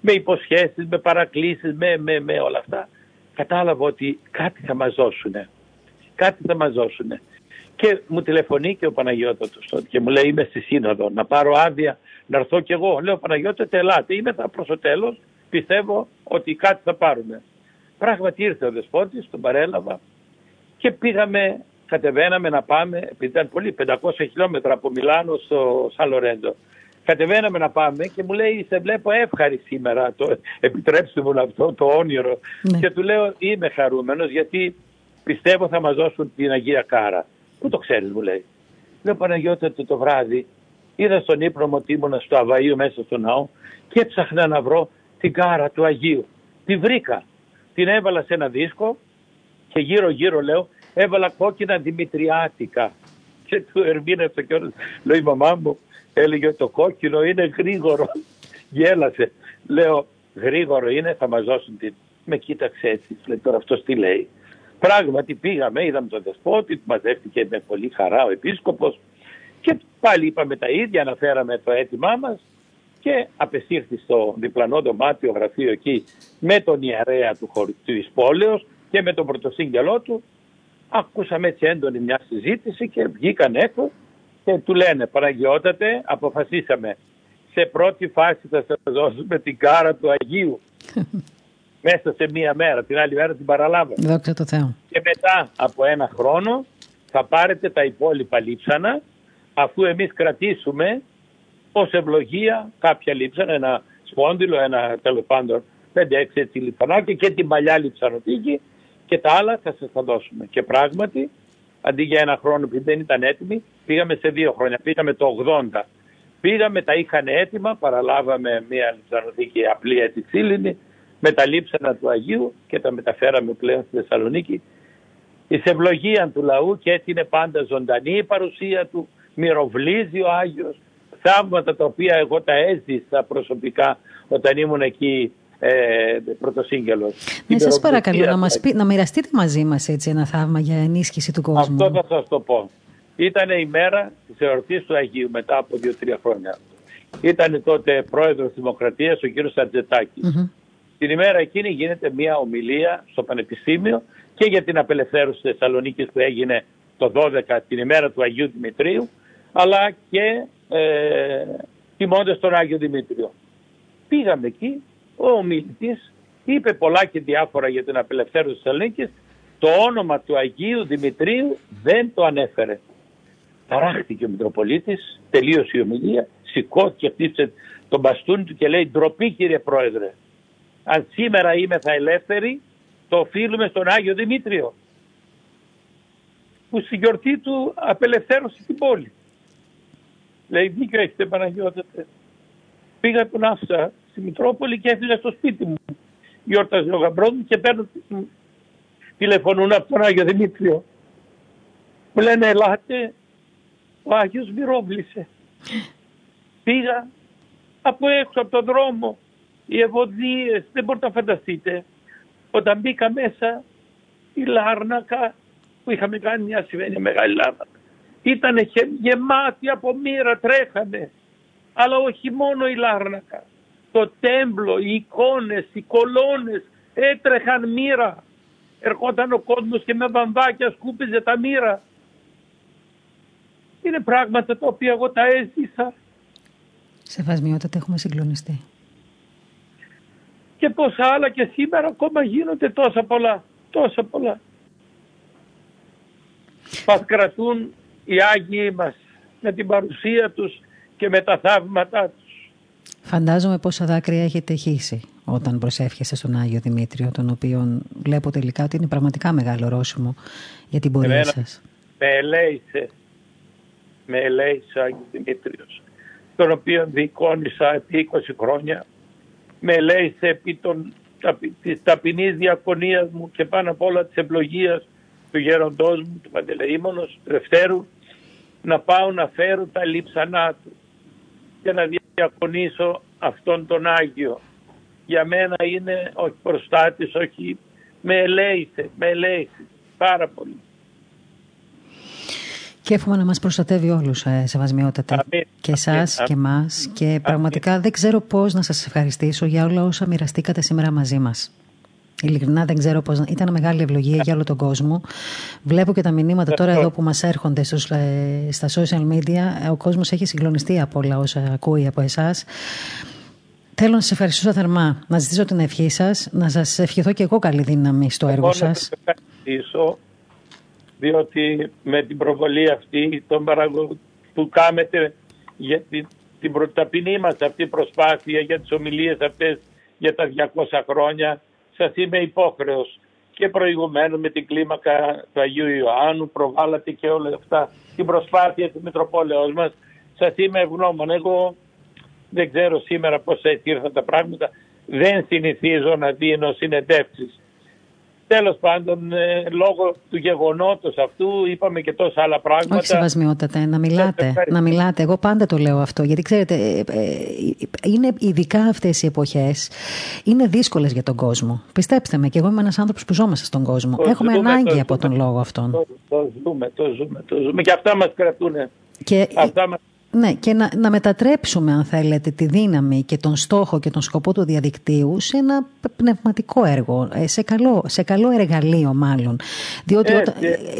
με υποσχέσεις, με παρακλήσεις, με, με, με όλα αυτά. Κατάλαβα ότι κάτι θα μας δώσουν. Κάτι θα μας δώσουν. Και μου τηλεφωνεί και ο Παναγιώτατος και μου λέει είμαι στη σύνοδο να πάρω άδεια να έρθω κι εγώ. Λέω Παναγιώτα ελάτε είμαι θα προς το τέλος πιστεύω ότι κάτι θα πάρουμε. Πράγματι ήρθε ο Δεσπότης, τον παρέλαβα και πήγαμε, κατεβαίναμε να πάμε, επειδή ήταν πολύ, 500 χιλιόμετρα από Μιλάνο στο Σαν Λορέντο. Κατεβαίναμε να πάμε και μου λέει σε βλέπω εύχαρη σήμερα, το, επιτρέψτε μου αυτό το όνειρο. Ναι. Και του λέω είμαι χαρούμενος γιατί πιστεύω θα μας δώσουν την Αγία Κάρα. Πού το ξέρεις μου λέει. Λέω Παναγιώτα το, το βράδυ είδα στον ύπνο μου ότι ήμουν στο Αβαΐο μέσα στο ναό και έψαχνα να βρω την κάρα του Αγίου. Τη βρήκα. Την έβαλα σε ένα δίσκο και γύρω γύρω λέω έβαλα κόκκινα δημητριάτικα. Και του ερμήνευσα και όλες. Λέω η μαμά μου έλεγε το κόκκινο είναι γρήγορο. Γέλασε. Λέω γρήγορο είναι θα μας δώσουν την. Με κοίταξε έτσι. Λέει τώρα αυτός τι λέει. Πράγματι πήγαμε, είδαμε τον δεσπότη, που μαζεύτηκε με πολύ χαρά ο επίσκοπος και πάλι είπαμε τα ίδια, αναφέραμε το αίτημά μας και απεσύρθη στο διπλανό δωμάτιο γραφείο εκεί με τον ιερέα του χωρί της πόλεως και με τον πρωτοσύγγελό του. Ακούσαμε έτσι έντονη μια συζήτηση και βγήκαν έξω και του λένε Παναγιώτατε αποφασίσαμε σε πρώτη φάση θα σας δώσουμε την κάρα του Αγίου (laughs) μέσα σε μία μέρα, την άλλη μέρα την παραλάβαμε. Δόξα τω Θεώ. Και μετά από ένα χρόνο θα πάρετε τα υπόλοιπα λείψανα αφού εμείς κρατήσουμε ως ευλογία κάποια λείψανα, ένα σπόντιλο, ένα τέλος πάντων 5-6 έτσι λιθανάκια και την παλιά λιψανοθήκη και τα άλλα θα σας τα δώσουμε. Και πράγματι, αντί για ένα χρόνο που δεν ήταν έτοιμοι, πήγαμε σε δύο χρόνια, πήγαμε το 80. Πήγαμε, τα είχαν έτοιμα, παραλάβαμε μια λιψανοθήκη απλή έτσι ξύλινη, με τα λείψανα του Αγίου και τα μεταφέραμε πλέον στη Θεσσαλονίκη. Η ευλογία του λαού και έτσι είναι πάντα ζωντανή η παρουσία του, μυροβλίζει ο Άγιος, θαύματα τα οποία εγώ τα έζησα προσωπικά όταν ήμουν εκεί ε, πρωτοσύγγελος. Ναι, σας παρακαλώ να, μας πει, να μοιραστείτε μαζί μας έτσι ένα θαύμα για ενίσχυση του κόσμου. Αυτό θα σας το πω. Ήταν η μέρα της εορτής του Αγίου μετά από δύο-τρία χρόνια. Ήταν τότε πρόεδρος της Δημοκρατίας ο κύριος Ατζετάκης. την ημέρα εκείνη γίνεται μια ομιλία στο Πανεπιστήμιο και για την απελευθέρωση της Θεσσαλονίκης που έγινε το 12 την ημέρα του Αγίου Δημητρίου αλλά και ε, τιμώντας τον Άγιο Δημήτριο. Πήγαμε εκεί, ο ομιλητής είπε πολλά και διάφορα για την απελευθέρωση της Θεσσαλονίκη. Το όνομα του Αγίου Δημητρίου δεν το ανέφερε. Ταράχτηκε ο Μητροπολίτης, τελείωσε η ομιλία, σηκώθηκε, χτύπησε τον μπαστούνι του και λέει ντροπή κύριε Πρόεδρε. Αν σήμερα είμαι θα ελεύθερη, το οφείλουμε στον Άγιο Δημήτριο που στη γιορτή του απελευθέρωσε την πόλη. Λέει δίκιο έχετε Παναγιώτατε. Πήγα τον άφησα στη Μητρόπολη και έφυγα στο σπίτι μου. Γιόρταζε ο γαμπρός μου και παίρνω τηλεφωνούν από τον Άγιο Δημήτριο. Μου λένε ελάτε, ο Άγιος μυρόβλησε. Πήγα από έξω από τον δρόμο, οι ευωδίες, δεν μπορείτε να φανταστείτε. Όταν μπήκα μέσα, η Λάρνακα που είχαμε κάνει μια σημαίνει μεγάλη λάρνακα, ήταν γεμάτη από μοίρα, τρέχανε. Αλλά όχι μόνο η Λάρνακα. Το τέμπλο, οι εικόνες, οι κολόνες έτρεχαν μοίρα. Ερχόταν ο κόσμος και με βαμβάκια σκούπιζε τα μοίρα. Είναι πράγματα τα οποία εγώ τα έζησα. Σεβασμιότατα έχουμε συγκλονιστεί. Και πόσα άλλα και σήμερα ακόμα γίνονται τόσα πολλά. Τόσα πολλά. Μας κρατούν οι Άγιοι μας με την παρουσία τους και με τα θαύματά τους. Φαντάζομαι πόσα δάκρυα έχετε χύσει όταν προσεύχεστε στον Άγιο Δημήτριο, τον οποίο βλέπω τελικά ότι είναι πραγματικά μεγάλο ρώσιμο για την πορεία σας. Με ελέησε, με ελέησε ο Άγιος Δημήτριος, τον οποίο δικόνησα επί 20 χρόνια, με ελέησε επί των, της ταπεινής διακονίας μου και πάνω απ' όλα της ευλογίας του γέροντός μου, του Παντελεήμονος, του Δευτέρου, να πάω να φέρω τα λείψανά του και να διακονήσω αυτόν τον Άγιο. Για μένα είναι όχι προστάτης, όχι με ελέησε, με ελέησε πάρα πολύ. Και εύχομαι να μας προστατεύει όλους, ε, σεβασμιότατα. Και εσάς και εμάς. Και πραγματικά δεν ξέρω πώς να σας ευχαριστήσω για όλα όσα μοιραστήκατε σήμερα μαζί μας. Ειλικρινά δεν ξέρω πώς... Ήταν μεγάλη ευλογία για όλο τον κόσμο. Βλέπω και τα μηνύματα τώρα εδώ που μας έρχονται στους, ε, στα social media. Ο κόσμος έχει συγκλονιστεί από όλα όσα ακούει από εσάς. Θέλω να σας ευχαριστήσω θερμά, να ζητήσω την ευχή σας, να σας ευχηθώ και εγώ καλή δύναμη στο έργο σα. Να σας ευχαριστήσω, διότι με την προβολή αυτή τον παραγω... που κάνετε για την, την ταπεινή μας αυτή προσπάθεια, για τις ομιλίες αυτές για τα 200 χρόνια, σας είμαι υπόχρεος και προηγουμένως με την κλίμακα του Αγίου Ιωάννου προβάλλατε και όλα αυτά την προσπάθεια της Μητροπόλεως μας. Σας είμαι ευγνώμων. Εγώ δεν ξέρω σήμερα πώς έτσι ήρθαν τα πράγματα. Δεν συνηθίζω να δίνω συνεντεύξεις Τέλος πάντων, ε, λόγω του γεγονότος αυτού είπαμε και τόσα άλλα πράγματα. Όχι σεβασμιότατα, να μιλάτε, να μιλάτε. Εγώ πάντα το λέω αυτό, γιατί ξέρετε, ε, ε, είναι ειδικά αυτές οι εποχές, είναι δύσκολες για τον κόσμο. Πιστέψτε με, και εγώ είμαι ένας άνθρωπος που ζώμαστε στον κόσμο. Έχουμε ανάγκη από τον λόγο αυτόν. Το, το, ζούμε, το ζούμε, το ζούμε. Και αυτά μας κρατούν. Και αυτά μας ναι, και να, να μετατρέψουμε, αν θέλετε, τη δύναμη και τον στόχο και τον σκοπό του διαδικτύου σε ένα πνευματικό έργο, ε, σε καλό, σε καλό εργαλείο μάλλον. Διότι ε,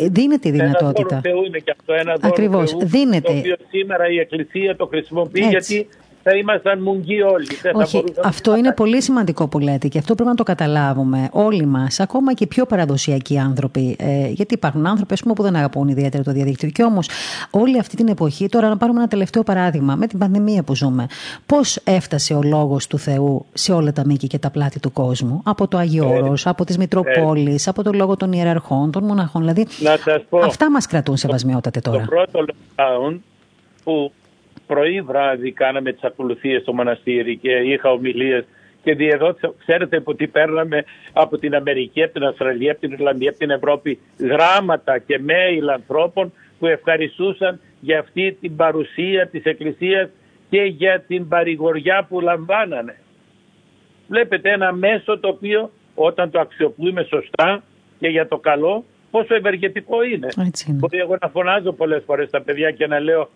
δίνεται η δυνατότητα. Ένα Θεού είναι και αυτό, ένα Ακριβώς, Θεού, δίνεται. το οποίο σήμερα η Εκκλησία το χρησιμοποιεί γιατί θα ήμασταν μουγγί όλοι. Όχι, αυτό είναι πολύ σημαντικό που λέτε και αυτό πρέπει να το καταλάβουμε όλοι μας, ακόμα και οι πιο παραδοσιακοί άνθρωποι. Ε, γιατί υπάρχουν άνθρωποι πούμε, που δεν αγαπούν ιδιαίτερα το διαδίκτυο. Και όμως όλη αυτή την εποχή, τώρα να πάρουμε ένα τελευταίο παράδειγμα, με την πανδημία που ζούμε. Πώς έφτασε ο λόγος του Θεού σε όλα τα μήκη και τα πλάτη του κόσμου, από το Αγίο ε, από τις Μητροπόλεις, ε, από το λόγο των ιεραρχών, των μοναχών. Δηλαδή, αυτά μας κρατούν σεβασμιότατε τώρα. Το πρώτο lockdown που πρωί βράδυ κάναμε τις ακολουθίες στο μοναστήρι και είχα ομιλίες και εδώ ξέρετε ότι παίρναμε από την Αμερική, από την Αυστραλία, από την Ιρλανδία, από την Ευρώπη γράμματα και mail ανθρώπων που ευχαριστούσαν για αυτή την παρουσία της Εκκλησίας και για την παρηγοριά που λαμβάνανε. Βλέπετε ένα μέσο το οποίο όταν το αξιοποιούμε σωστά και για το καλό πόσο ευεργετικό είναι. είναι. Μπορεί εγώ να φωνάζω πολλές φορές τα παιδιά και να λέω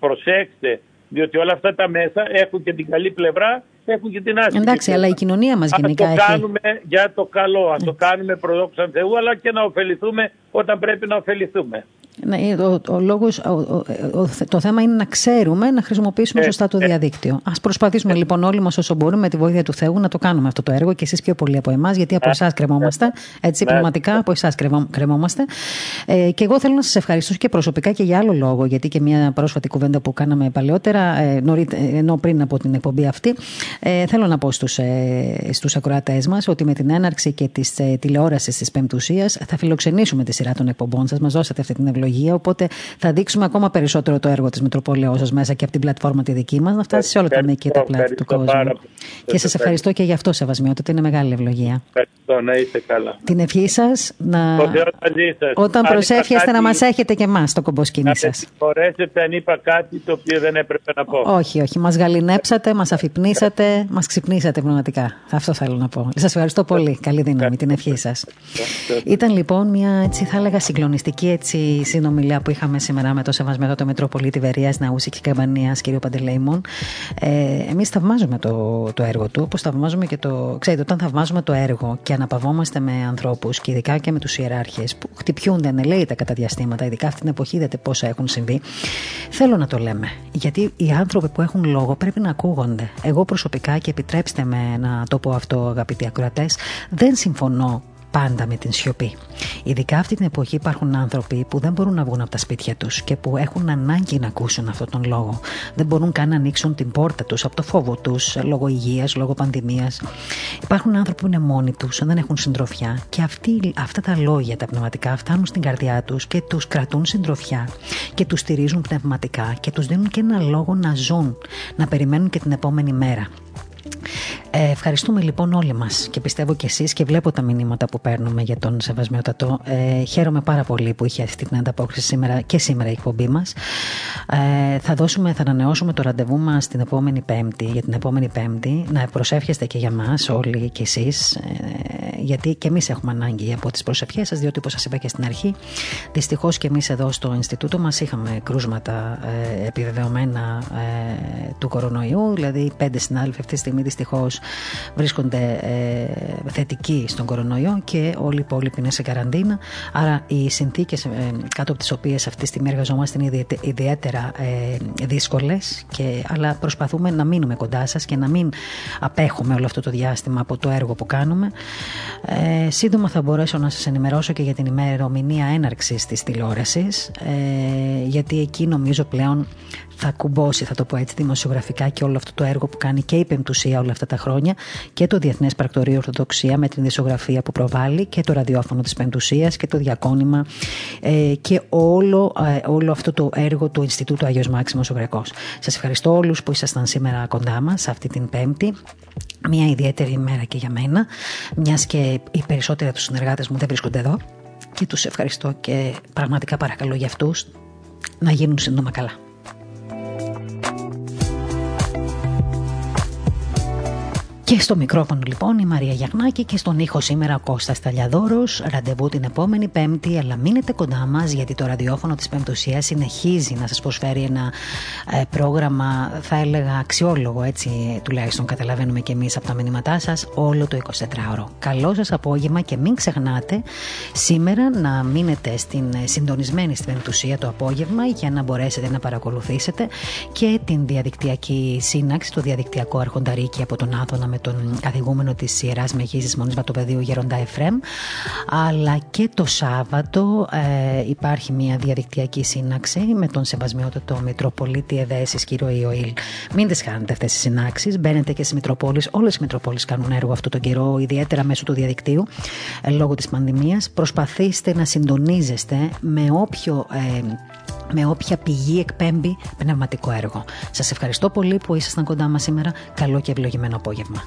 προσέξτε, διότι όλα αυτά τα μέσα έχουν και την καλή πλευρά έχουν και την άσχημη. Εντάξει, αλλά η κοινωνία μας γενικά το έχει. κάνουμε για το καλό, α το κάνουμε προδόξαν Θεού, αλλά και να ωφεληθούμε όταν πρέπει να ωφεληθούμε. Ναι, ο, ο λόγος, ο, ο, το θέμα είναι να ξέρουμε να χρησιμοποιήσουμε Ε, σωστά το ε. διαδίκτυο. Ας προσπαθήσουμε λοιπόν όλοι μας όσο μπορούμε με τη βοήθεια του Θεού να το κάνουμε αυτό το έργο και εσείς πιο πολύ από εμάς γιατί από εσάς κρεμόμαστε, έτσι Ναι. πνευματικά από εσάς κρεμό- κρεμόμαστε. Ε, και εγώ θέλω να σας ευχαριστήσω και προσωπικά και για άλλο λόγο γιατί και μια πρόσφατη κουβέντα που κάναμε παλαιότερα ε, νωρίτε- ενώ πριν από την εκπομπή αυτή ε, θέλω να πω στους, ε, στους ακροατές μας ότι με την έναρξη και της ε, τηλεόρασης της Πεμπτουσίας θα φιλοξενήσουμε τη σειρά των εκπομπών σας. Μας δώσατε αυτή την ευλογία οπότε θα δείξουμε ακόμα περισσότερο το έργο της Μητροπόλεως σας μέσα και από την πλατφόρμα τη δική μας να φτάσει σε όλα τα μήκη και τα πλάτη του Ευχαριστώ πάρα κόσμου. πολύ. Και σας ευχαριστώ και γι' αυτό Σεβασμιότητα, είναι μεγάλη ευλογία. Ευχαριστώ, να είστε καλά. Την ευχή σας να... Ο Θεός μαζί σας. Όταν Αν προσεύχεστε είπα να κάτι, μας έχετε και εμάς το κομποσκίνη Να σας. με συγχωρέσετε αν είπα κάτι το οποίο δεν έπρεπε να πω. Όχι, όχι. Μας γαλινέψατε, μας αφυπνήσατε, μας ξυπνήσατε πραγματικά. Αυτό θέλω να πω. Σας ευχαριστώ πολύ. Καλή δύναμη, την ευχή σας. Ήταν λοιπόν μια, έτσι θα έλεγα, συγκλονιστική έτσι, συνομιλία που είχαμε σήμερα με το Σεβασμένο Μητροπολίτη Βερίας Ναούση και Καμπανίας, κύριο Παντελεήμων. Ε, εμείς θαυμάζουμε το, το έργο του, όπως θαυμάζουμε και το... Ξέρετε, όταν θαυμάζουμε το έργο και αναπαυόμαστε με ανθρώπους και ειδικά και με τους ιεράρχες που χτυπιούνται ανελαίητα κατά διαστήματα, ειδικά αυτή την εποχή είδατε πόσα έχουν συμβεί, θέλω να το λέμε. Γιατί οι άνθρωποι που έχουν λόγο πρέπει να ακούγονται. Εγώ προσωπικά και επιτρέψτε με να το πω αυτό αγαπητοί ακροατές, δεν συμφωνώ πάντα με την σιωπή. Ειδικά αυτή την εποχή υπάρχουν άνθρωποι που δεν μπορούν να βγουν από τα σπίτια τους και που έχουν ανάγκη να ακούσουν αυτόν τον λόγο. Δεν μπορούν καν να ανοίξουν την πόρτα τους από το φόβο τους, λόγω υγείας, λόγω πανδημίας. Υπάρχουν άνθρωποι που είναι μόνοι τους, δεν έχουν συντροφιά και αυτοί, αυτά τα λόγια τα πνευματικά φτάνουν στην καρδιά τους και τους κρατούν συντροφιά και τους στηρίζουν πνευματικά και τους δίνουν και ένα λόγο να ζουν, να περιμένουν και την επόμενη μέρα. Ε, ευχαριστούμε λοιπόν όλοι μας και πιστεύω και εσείς και βλέπω τα μηνύματα που παίρνουμε για τον Σεβασμιότατο. Ε, χαίρομαι πάρα πολύ που είχε αυτή την ανταπόκριση σήμερα και σήμερα η εκπομπή μας. Ε, θα, δώσουμε, θα ανανεώσουμε το ραντεβού μας την επόμενη Πέμπτη, για την επόμενη Πέμπτη. Να προσεύχεστε και για μας όλοι και εσείς, ε, γιατί και εμείς έχουμε ανάγκη από τις προσευχές σας, διότι όπως σας είπα και στην αρχή, δυστυχώς και εμείς εδώ στο Ινστιτούτο μας είχαμε κρούσματα ε, επιβεβαιωμένα ε, του κορονοϊού, δηλαδή πέντε συνάδελφοι αυτή τη στιγμή δυστυχώς βρίσκονται ε, θετικοί στον κορονοϊό και όλοι οι υπόλοιποι είναι σε καραντίνα. Άρα οι συνθήκες ε, κάτω από τις οποίες αυτή τη στιγμή εργαζόμαστε είναι ιδιαίτε- ιδιαίτερα ε, δύσκολες και, αλλά προσπαθούμε να μείνουμε κοντά σας και να μην απέχουμε όλο αυτό το διάστημα από το έργο που κάνουμε. Ε, σύντομα θα μπορέσω να σας ενημερώσω και για την ημερομηνία έναρξης της τηλεόρασης ε, γιατί εκεί νομίζω πλέον θα κουμπώσει, θα το πω έτσι, δημοσιογραφικά και όλο αυτό το έργο που κάνει και η Πεμπτουσία όλα αυτά τα χρόνια και το Διεθνές Πρακτορείο Ορθοδοξία με την δισογραφία που προβάλλει και το ραδιόφωνο της Πεμπτουσίας και το διακόνημα ε, και όλο, ε, όλο αυτό το έργο του Ινστιτούτου Άγιος Μάξιμος ο Γρεκός. Σας ευχαριστώ όλους που ήσασταν σήμερα κοντά μας αυτή την Πέμπτη. Μια ιδιαίτερη ημέρα και για μένα, μιας και οι περισσότεροι από τους συνεργάτες μου δεν βρίσκονται εδώ και τους ευχαριστώ και πραγματικά παρακαλώ για αυτούς να γίνουν σύντομα καλά. Και στο μικρόφωνο λοιπόν η Μαρία Γιαγνάκη και στον ήχο σήμερα ο Κώστας Ταλιαδόρος. Ραντεβού την επόμενη Πέμπτη, αλλά μείνετε κοντά μας γιατί το ραδιόφωνο της Πεμπτουσίας συνεχίζει να σας προσφέρει ένα ε, πρόγραμμα, θα έλεγα αξιόλογο, έτσι τουλάχιστον καταλαβαίνουμε και εμείς από τα μηνύματά σας, όλο το 24ωρο. Καλό σας απόγευμα και μην ξεχνάτε σήμερα να μείνετε στην ε, συντονισμένη στην Πεμπτουσία το απόγευμα για να μπορέσετε να παρακολουθήσετε και την διαδικτυακή σύναξη, το διαδικτυακό αρχονταρίκι από τον Άδωνα με τον καθηγούμενο της Ιεράς Μεγίζης Μονής Βατοπεδίου Γεροντά Εφρέμ αλλά και το Σάββατο ε, υπάρχει μια διαδικτυακή σύναξη με τον Σεβασμιότατο Μητροπολίτη Εδέσης κύριο Ιωήλ. Μην τις χάνετε αυτές τις συνάξεις, μπαίνετε και στις Μητροπόλεις, όλες οι Μητροπόλεις κάνουν έργο αυτό τον καιρό, ιδιαίτερα μέσω του διαδικτύου ε, λόγω της πανδημίας. Προσπαθήστε να συντονίζεστε με όποιο... Ε, με όποια πηγή εκπέμπει πνευματικό έργο. Σας ευχαριστώ πολύ που ήσασταν κοντά μας σήμερα. Καλό και ευλογημένο απόγευμα.